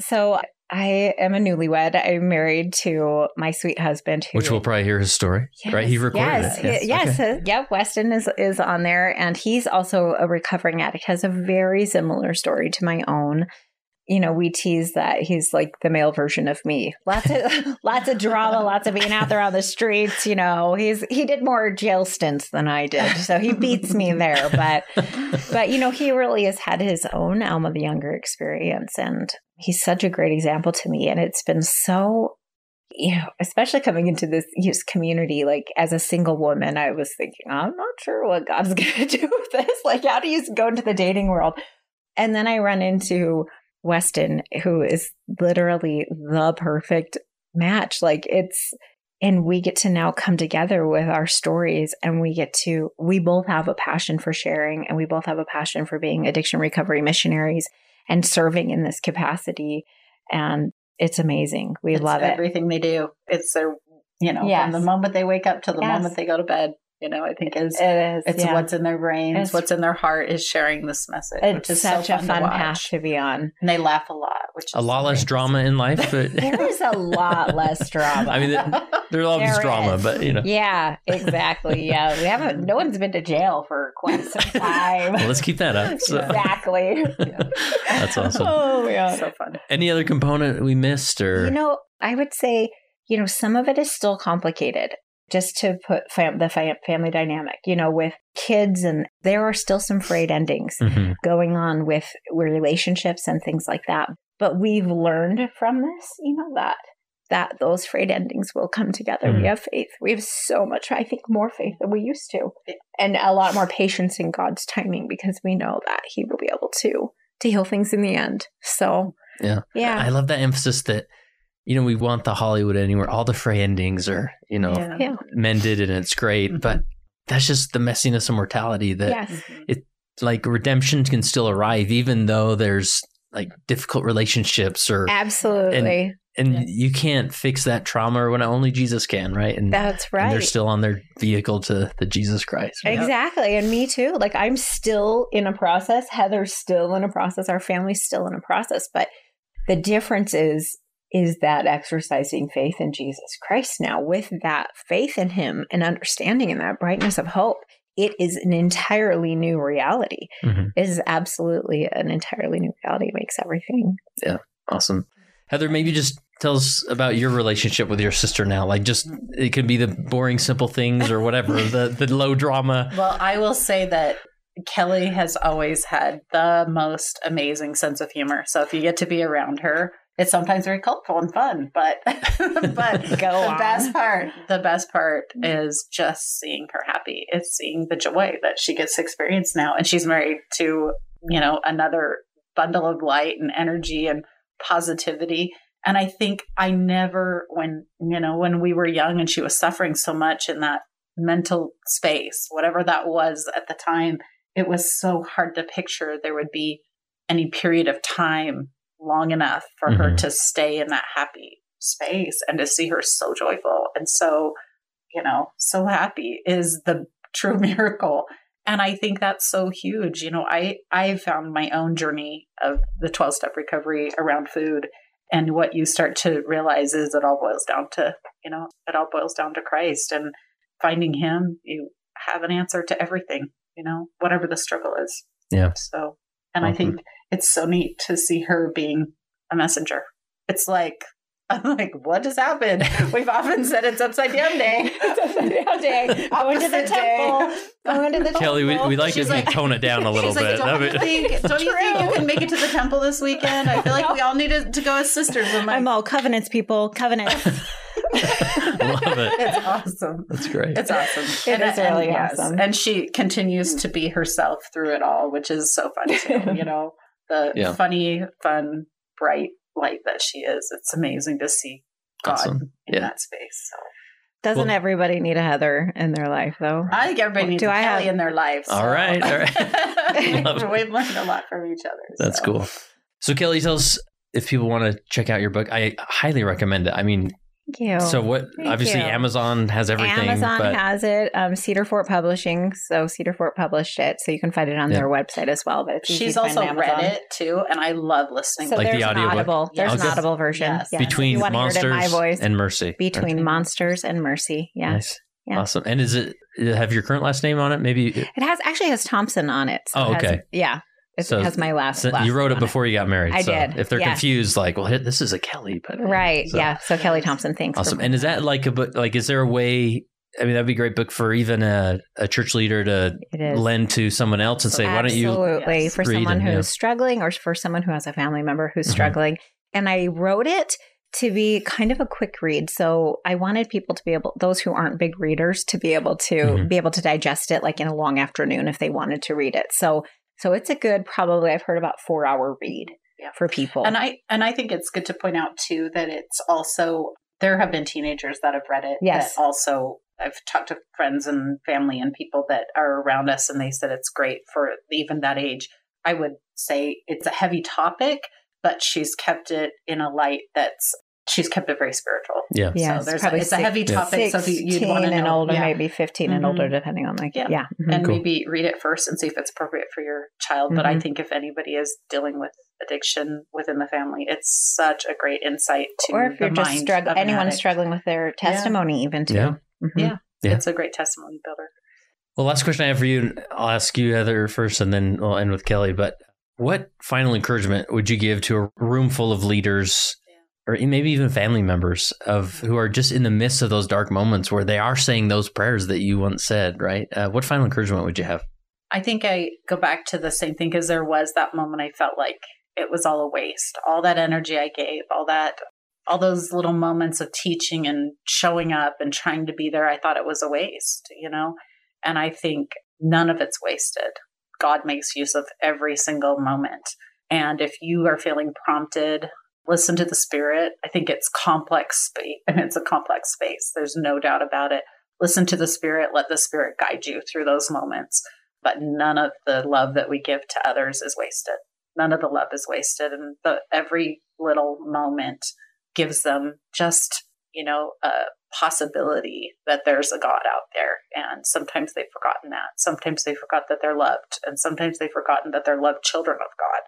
So I am a newlywed. I'm married to my sweet husband, who, which we'll probably hear his story, yes, right? He recorded yes, it. Yes, yes, okay. Uh, yeah. Weston is is on there, and he's also a recovering addict. Has a very similar story to my own. You know, we tease that he's like the male version of me. Lots of lots of drama, lots of being out there on the streets. You know, he's he did more jail stints than I did, so he beats me there. But but you know, he really has had his own Alma the Younger experience, and he's such a great example to me. And it's been so you know, especially coming into this youth community, like as a single woman, I was thinking, I'm not sure what God's going to do with this. Like, how do you go into the dating world? And then I run into Weston, who is literally the perfect match. Like, it's, and we get to now come together with our stories and we get to, we both have a passion for sharing and we both have a passion for being addiction recovery missionaries and serving in this capacity. And it's amazing. We it's love it. Everything they do, it's their, you know, Yes. from the moment they wake up to the Yes. moment they go to bed. You know, I think is It is. it's yeah. what's in their brains, It's- what's in their heart is sharing this message, which It's is such so a fun, fun to watch. path to be on. And they laugh a lot, which is A lot less drama in life, but There is a lot less drama. I mean, there's always There drama, is. but you know. yeah, exactly. Yeah, we haven't. No one's been to jail for quite some time. Well, let's keep that up. So, exactly. That's awesome. Oh yeah. so fun. any other component we missed, or You know, I would say, you know, some of it is still complicated. Just to put fam- the fam- family dynamic, you know, with kids, and there are still some frayed endings Mhm. going on with relationships and things like that. But we've learned from this, you know, that that those frayed endings will come together. Mhm. We have faith. We have so much, I think, more faith than we used to, and a lot more patience in God's timing because we know that He will be able to to heal things in the end. So, Yeah. yeah, I love that emphasis that you know we want the Hollywood ending where all the fray endings are you know Yeah. yeah, mended and it's great, Mhm. but that's just the messiness of mortality that yes, Mhm. like redemption can still arrive even though there's like difficult relationships or absolutely. and Yeah. you can't fix that trauma when only Jesus can, right? And, That's right and right. they're still on their vehicle to the Jesus Christ. right? Exactly. And me too. Like I'm still in a process. Heather's still in a process. Our family's still in a process. But the difference is is that exercising faith in Jesus Christ now with that faith in him and understanding and that brightness of hope. It is an entirely new reality. Mhm. It is absolutely an entirely new reality. It makes everything. Yeah awesome. Heather, maybe just tell us about your relationship with your sister now. Like just it could be the boring simple things or whatever, the the low drama. Well, I will say that Kelly has always had the most amazing sense of humor. So if you get to be around her, it's sometimes very colorful and fun. But but Go the on. best part, the best part mm-hmm. is just seeing her happy. It's seeing the joy that she gets to experience now, and she's married to you know another bundle of light and energy and positivity. And I think I never, when you know, when we were young and she was suffering so much in that mental space, whatever that was at the time, it was so hard to picture there would be any period of time long enough for her Mhm. to stay in that happy space and to see her so joyful and so, you know, so happy is the true miracle. And I think that's so huge. You know, I I found my own journey of the 12 step recovery around food and what you start to realize is it all boils down to, you know, it all boils down to Christ and finding him, you have an answer to everything, you know, whatever the struggle is. Yeah. So, and I think it's so neat to see her being a messenger. It's like, I'm like, what just happened? We've often said it's upside down day. It's upside down day. Going to the Opposite day. temple. Going to the temple Kelly, we, temple. we like She's if you like- tone it down a little She's like, bit. don't you think? Don't you think you can make it to the temple this weekend? I feel like we all needed to go as sisters. I'm like, I'm all covenants, people. Covenants. Love it. it's awesome. That's great. It's awesome. It is really awesome. And she continues to be herself through it all, which is so fun too. you know, the Yeah. funny, fun, bright light that she is. It's amazing to see God Awesome. in Yeah. that space. So Doesn't Well- everybody need a Heather in their life, though? I think everybody needs Do a I Kelly have- in their lives. All right, all right. Love it. We've learned a lot from each other. That's so. cool. So Kelly, tell us if people want to check out your book. I highly recommend it. I mean, Thank you. so what? thank Obviously, you. Amazon has everything. Amazon but has it. Um, Cedar Fort Publishing. So Cedar Fort published it. So you can find it on Yeah. their website as well. But it's easy She's to find also read it too, and I love listening. So to Like it. the there's an audiobook? audible. There's an audible version. Yes. Yeah. If between you want to hear it in monsters my voice. and mercy. between Okay. monsters and mercy. Yeah. Nice. Yeah. Awesome. And is it have your current last name on it? Maybe It has actually has Thompson on it. So Oh, it has- okay. yeah. It So- has my last. so last you wrote it on before you got married. I so did, If they're yeah. confused, like, well, this is a Kelly, but Right. So- Yeah. So Kelly Thompson. Thanks. for Awesome. And is that like a book? Like, is there a way? I mean, that'd be a great book for even a, a church leader to lend to someone else and say, "Why don't you?" Absolutely. Yes. For read someone and, who's yeah. struggling or for someone who has a family member who's Mhm. struggling. And I wrote it to be kind of a quick read. So I wanted people to be able, those who aren't big readers, to be able to Mhm. be able to digest it like in a long afternoon if they wanted to read it. So so it's a good, probably I've heard about four hour read Yeah. for people. And I and I think it's good to point out too that it's also there have been teenagers that have read it. Yes. Also I've talked to friends and family and people that are around us and they said it's great for even that age. I would say it's a heavy topic, but she's kept it in a light that's she's kept it very spiritual. Yeah. yeah, so there's probably it's a heavy topic. So if you, you'd want to and know, older, yeah. maybe 15 and older, Mhm. depending on like, yeah. Yeah. mhm. and Cool. maybe read it first and see if it's appropriate for your child. But I Mhm. think if anybody is dealing with addiction within the family, it's such a great insight to or if you're the just mind struggling, of anyone addict. struggling with their testimony, even too. Yeah. Mhm. Yeah. Yeah. It's a great testimony builder. Well, last question I have for you, and I'll ask you, Heather, first, and then we'll end with Kelly. But what final encouragement would you give to a room full of leaders, or maybe even family members of who are just in the midst of those dark moments where they are saying those prayers that you once said? Right? Uh, what final encouragement would you have? I think I go back to the same thing because there was that moment I felt like it was all a waste. All that energy I gave, all that, all those little moments of teaching and showing up and trying to be there, I thought it was a waste, you know? And I think none of it's wasted. God makes use of every single moment. And if you are feeling prompted, listen to the spirit. I think it's complex and it's a complex space. There's no doubt about it. Listen to the spirit, let the spirit guide you through those moments but none of the love that we give to others is wasted. None of the love is wasted, and the, every little moment gives them just you know a possibility that there's a God out there. And sometimes they've forgotten that. Sometimes they forgot that they're loved, and sometimes they've forgotten that they're loved children of God.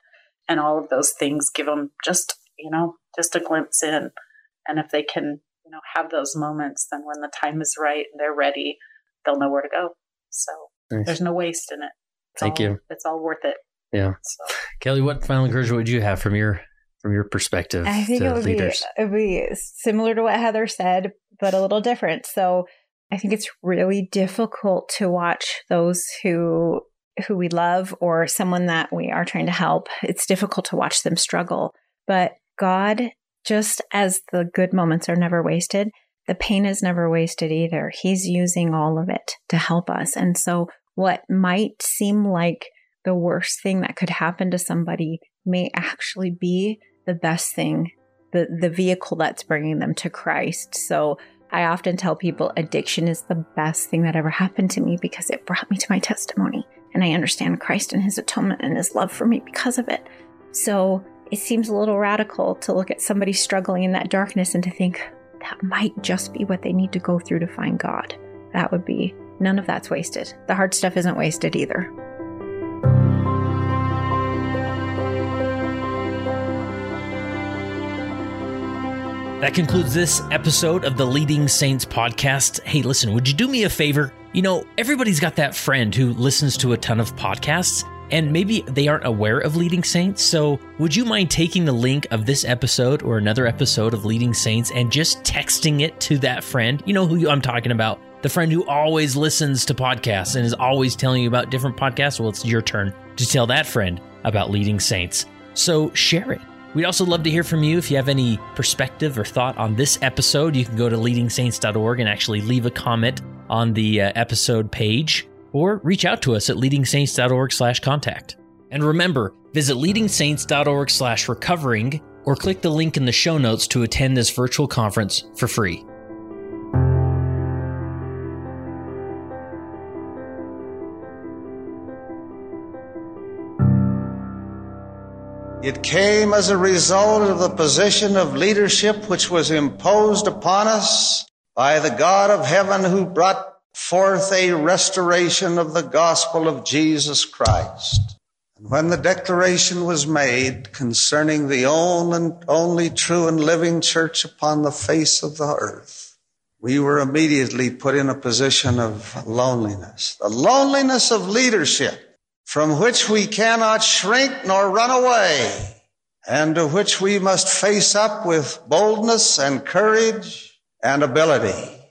And all of those things give them just you know just a glimpse in. And if they can you know have those moments, then when the time is right and they're ready, they'll know where to go. So Nice. there's no waste in it. It's Thank all- you. It's all worth it. Yeah. So Kelly, what final encouragement would you have from your from your perspective I think to it would leaders? be, it would be similar to what Heather said, but a little different. So I think it's really difficult to watch those who who we love or someone that we are trying to help. It's difficult to watch them struggle. But God, just as the good moments are never wasted, the pain is never wasted either. He's using all of it to help us. And so what might seem like the worst thing that could happen to somebody may actually be the best thing, the, the vehicle that's bringing them to Christ. So I often tell people addiction is the best thing that ever happened to me because it brought me to my testimony. And I understand Christ and his atonement and his love for me because of it. So it seems a little radical to look at somebody struggling in that darkness and to think that might just be what they need to go through to find God. That would be none of that's wasted. The hard stuff isn't wasted either. That concludes this episode of the Leading Saints podcast. Hey, listen, would you do me a favor? You know, everybody's got that friend who listens to a ton of podcasts, and maybe they aren't aware of Leading Saints. So, would you mind taking the link of this episode or another episode of Leading Saints and just texting it to that friend? You know who I'm talking about. The friend who always listens to podcasts and is always telling you about different podcasts. Well, it's your turn to tell that friend about Leading Saints. So, share it. We'd also love to hear from you. If you have any perspective or thought on this episode, you can go to leadingsaints.org and actually leave a comment on the uh, episode page or reach out to us at leadingsaints.org slash contact. And remember, visit leadingsaints.org slash recovering or click the link in the show notes to attend this virtual conference for free. It came as a result of the position of leadership which was imposed upon us by the God of heaven who brought forth a restoration of the gospel of Jesus Christ. And when the declaration was made concerning the only, true and living church upon the face of the earth, we were immediately put in a position of loneliness, the loneliness of leadership from which we cannot shrink nor run away, and to which we must face up with boldness and courage and ability.